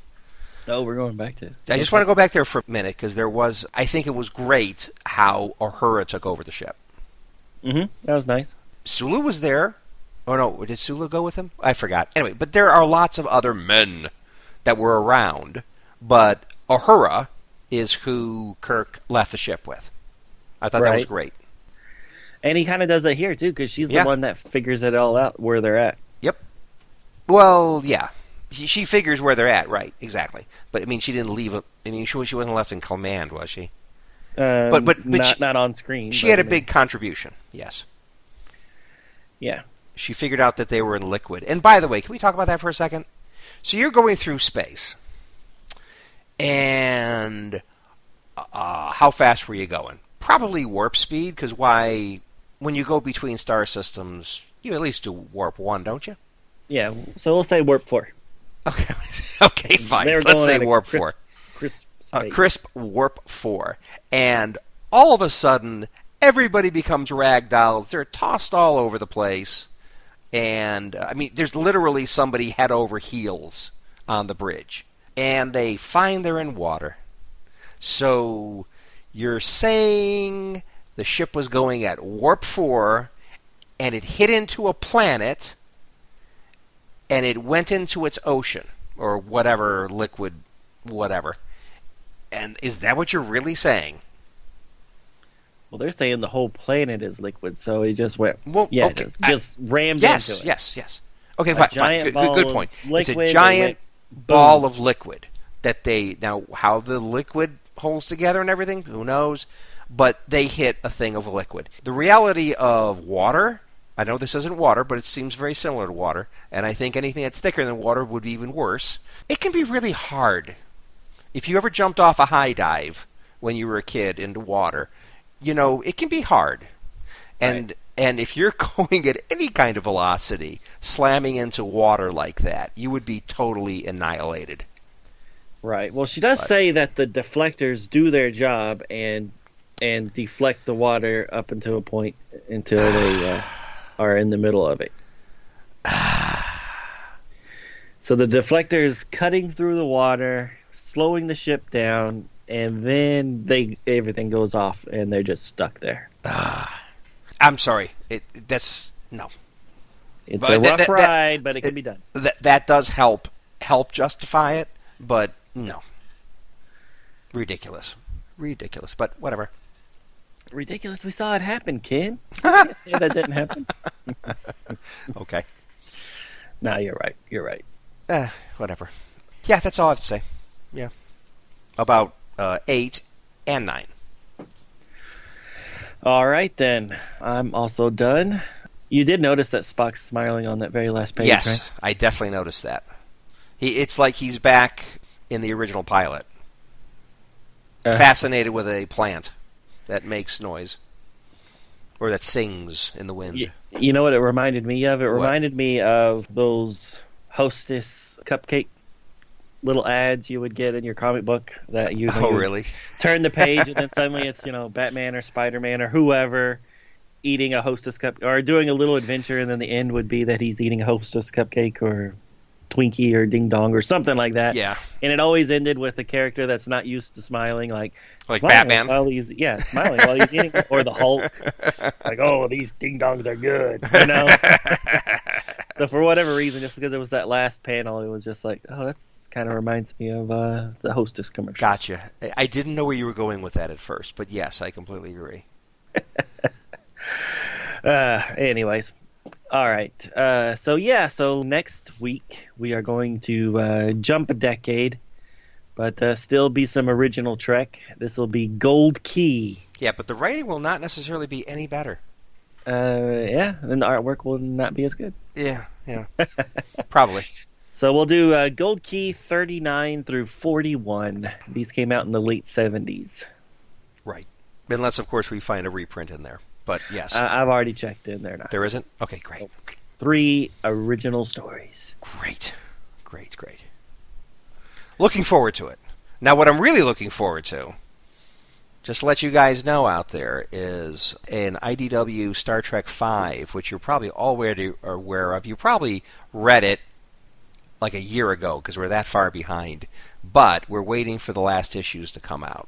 Oh, we're going back to. I just want to go back there for a minute because there was, I think it was great how Uhura took over the ship. Mm-hmm. That was nice. Sulu was there. Oh no, did Sulu go with him? I forgot. Anyway, but there are lots of other men that were around, but Uhura is who Kirk left the ship with. I thought that was great. And he kind of does it here too, because she's Yeah. the one that figures it all out where they're at. Yep. Well, yeah. She, she figures where they're at, right? Exactly. But I mean, she didn't leave. A, I mean, she, she wasn't left in command, was she? Um, But- but- but not she- not on screen. She had I a mean, big contribution. Yes. yeah. She figured out that they were in liquid. And by the way, can we talk about that for a second? So you're going through space, and uh, how fast were you going? Probably warp speed, because why? When you go between star systems, you at least do warp one, don't you? Yeah. So we'll say warp four. Okay, [LAUGHS] okay, fine. They were Let's say warp crisp- four. Crisp crisp warp 4 and all of a sudden everybody becomes ragdolls they're tossed all over the place and uh, i mean there's literally somebody head over heels on the bridge and they find they're in water so you're saying the ship was going at warp 4 and it hit into a planet and it went into its ocean or whatever liquid whatever and is that what you're really saying? Well, they're saying the whole planet is liquid, so he just went. Well, Yeah, okay. just, I- rammed yes, into it. yes, yes. yes. Okay, fine, fine. Good, ball good, point. liquid it's a giant ball of liquid that they now how the liquid holds together and everything. Who knows? But they hit a thing of a liquid. The reality of water. I know this isn't water, but it seems very similar to water, and I think anything that's thicker than water would be even worse. It can be really hard. If you ever jumped off a high dive when you were a kid into water, you know, it can be hard. And and if you're [LAUGHS] going at any kind of velocity, slamming into water like that, you would be totally annihilated. Right. Well, she does But- say that the deflectors do their job and and deflect the water up until a point until they uh, [SIGHS] are in the middle of it. [SIGHS] So the deflectors cutting through the water, slowing the ship down, and then they everything goes off and they're just stuck there. [SIGHS] I'm sorry. It that's no. It's But a rough that- that- ride, but it can be done. That that does help help justify it, but no. Ridiculous. Ridiculous, but whatever. Ridiculous. We saw it happen, kid. [LAUGHS] You can't say that didn't happen. [LAUGHS] Okay. No, you're right. You're right. Eh, whatever. Yeah, that's all I have to say. Yeah. About uh, 8 and 9. All right, then. I'm also done. You did notice that Spock's smiling on that very last page, yes, right? I definitely noticed that. He, it's like he's back in the original pilot, Uh, fascinated with a plant that makes noise or that sings in the wind. y- you know what it reminded me of? It What? reminded me of those Hostess cupcake little ads you would get in your comic book that you, oh, you really? turn the page and then [LAUGHS] suddenly it's you know Batman or Spider Man or whoever eating a Hostess cup or doing a little adventure, and then the end would be that he's eating a Hostess cupcake or Twinkie or Ding Dong or something like that. Yeah, and it always ended with a character that's not used to smiling, like like smiling Batman. while he's yeah smiling while he's eating, or the Hulk, [LAUGHS] like oh these ding dongs are good, you know. [LAUGHS] so for whatever reason, just because it was that last panel, it was just like oh that's kind of reminds me of uh, the Hostess commercial. Gotcha. I- I didn't know where you were going with that at first, but yes, I completely agree. [LAUGHS] Uh, anyways, all right. Uh, so yeah, so next week we are going to uh, jump a decade, but uh, still be some original Trek. This will be Gold Key. Yeah, but the writing will not necessarily be any better. Uh, yeah, and the artwork will not be as good. Yeah, yeah, [LAUGHS] probably. So we'll do uh, Gold Key 39 through 41. These came out in the late 70s. Right. Unless, of course, we find a reprint in there. But yes, Uh, I've already checked in there now. there isn't. Okay, great, Three original stories. great, great, great. Looking forward to it. Now, what I'm really looking forward to just to let you guys know out there, is an IDW Star Trek V, which you're probably already aware of. You probably read it like a year ago because we're that far behind. But we're waiting for the last issues to come out.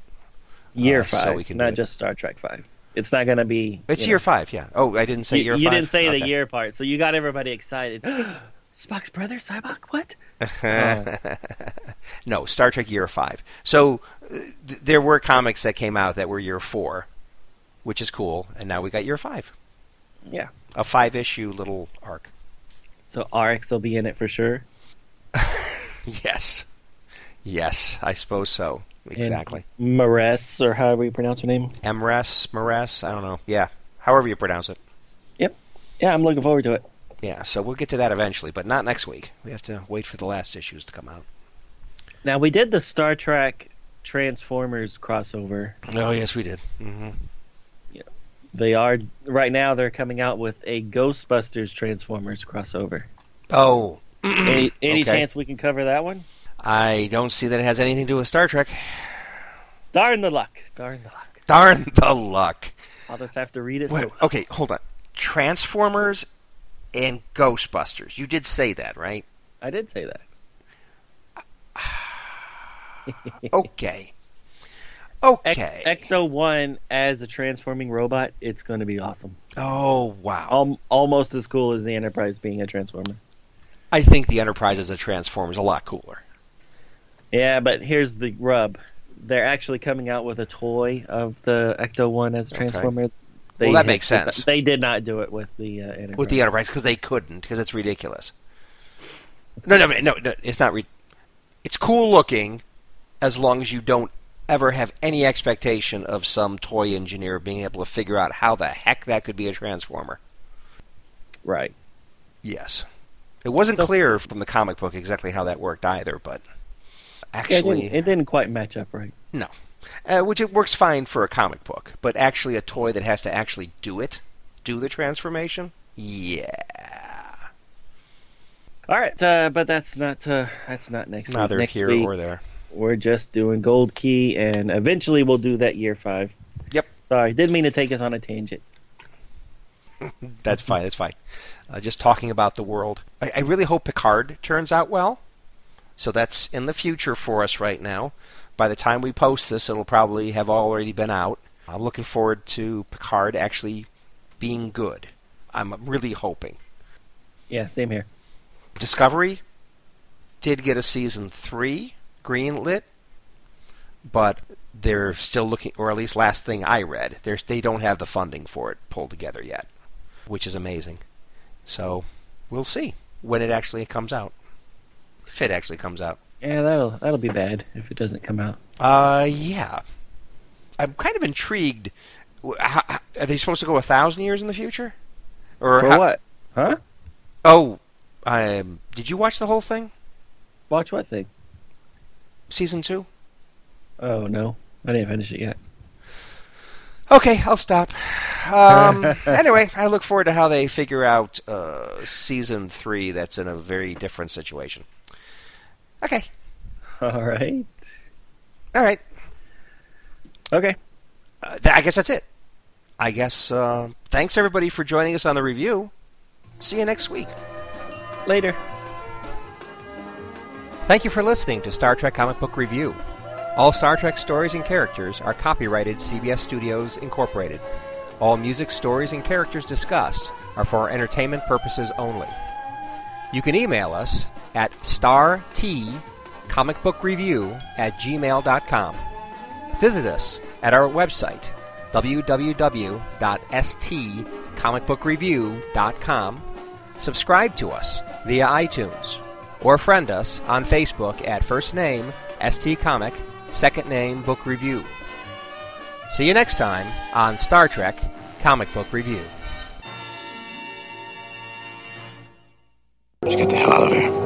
Year Uh, so we can not just Star Trek five. It's not going to be. It's year know, five, yeah. Oh, I didn't say you, year you five. didn't say the year part, so you got everybody excited. [GASPS] Spock's brother, Sybok. What? [LAUGHS] no, Star Trek Year Five. So uh, th- there were comics that came out that were Year Four, which is cool, and now we got Year Five, Yeah. a five-issue little arc. So Arex will be in it for sure. [LAUGHS] Yes, yes, I suppose so. Exactly. Mares, or however you pronounce her name. M'Ress, Mares, I don't know. Yeah, however you pronounce it. Yep. Yeah, I'm looking forward to it. Yeah, so we'll get to that eventually, but not next week. We have to wait for the last issues to come out. Now we did the Star Trek Transformers crossover. Oh yes, we did. Mm-hmm. Yeah. They are right now. They're coming out with a Ghostbusters Transformers crossover. Oh, [CLEARS THROAT] Any, any Okay. chance we can cover that one? I don't see that it has anything to do with Star Trek. Darn the luck! Darn the luck! Darn the luck. I'll just have to read it. Wait, So okay, hold on. Transformers and Ghostbusters. You did say that, right? I did say that. [SIGHS] Okay. Ex- Okay. Ecto One as a transforming robot. It's going to be awesome. oh wow. Al- almost as cool as the Enterprise being a transformer. I think the Enterprise as a Transformer is a lot cooler. Yeah, but here's the rub. They're actually coming out with a toy of the Ecto One as a Okay. transformer. Well, that makes sense. They did not do it with the uh, Enterprise. with the Enterprise because they couldn't because it's ridiculous. No, no, no, no, it's not. Re- it's cool looking as long as you don't ever have any expectation of some toy engineer being able to figure out how the heck that could be a transformer. right. Yes, it wasn't So- clear from the comic book exactly how that worked either, but Yeah, it, actually, didn't, it didn't quite match up right. no. Uh, which it works fine for a comic book, but actually a toy that has to actually do it, do the transformation, yeah. All right, uh, but that's not uh, that's not next Neither week. Next here week or there. we're just doing Gold Key, and eventually we'll do that year five. Yep. Sorry, didn't mean to take us on a tangent. [LAUGHS] That's fine. That's fine. Uh, just talking about the world. I, I really hope Picard turns out well. So that's in the future for us right now. By the time we post this, it'll probably have already been out. I'm looking forward to Picard actually being good. I'm really hoping. Yeah, same here. Discovery did get a season three greenlit, but they're still looking, or at least last thing I read, there's they don't have the funding for it pulled together yet, which is amazing. So we'll see when it actually comes out. If it actually comes out. Yeah, that'll that'll be bad if it doesn't come out. Uh, yeah. I'm kind of intrigued. How, how- are they supposed to go a thousand years in the future? Or For how- what? Huh? Oh, um, did you watch the whole thing? Watch what thing? Season two? Oh no, I didn't finish it yet. Okay, I'll stop. Um, [LAUGHS] anyway, I look forward to how they figure out uh, season three. That's in a very different situation. Okay, All right. all right. Okay. Uh, th- I guess that's it. I guess. Uh, thanks everybody for joining us on the review. See you next week. Later. Thank you for listening to Star Trek Comic Book Review. All Star Trek stories and characters are copyrighted CBS Studios Incorporated. All music, stories, and characters discussed are for entertainment purposes only. You can email us at startcomicbookreview at gmail.com. Visit us at our website, www.stcomicbookreview.com. Subscribe to us via iTunes or friend us on Facebook at first name ST Comic, second name Book Review. See you next time on Star Trek Comic Book Review. Let's get the hell out of here.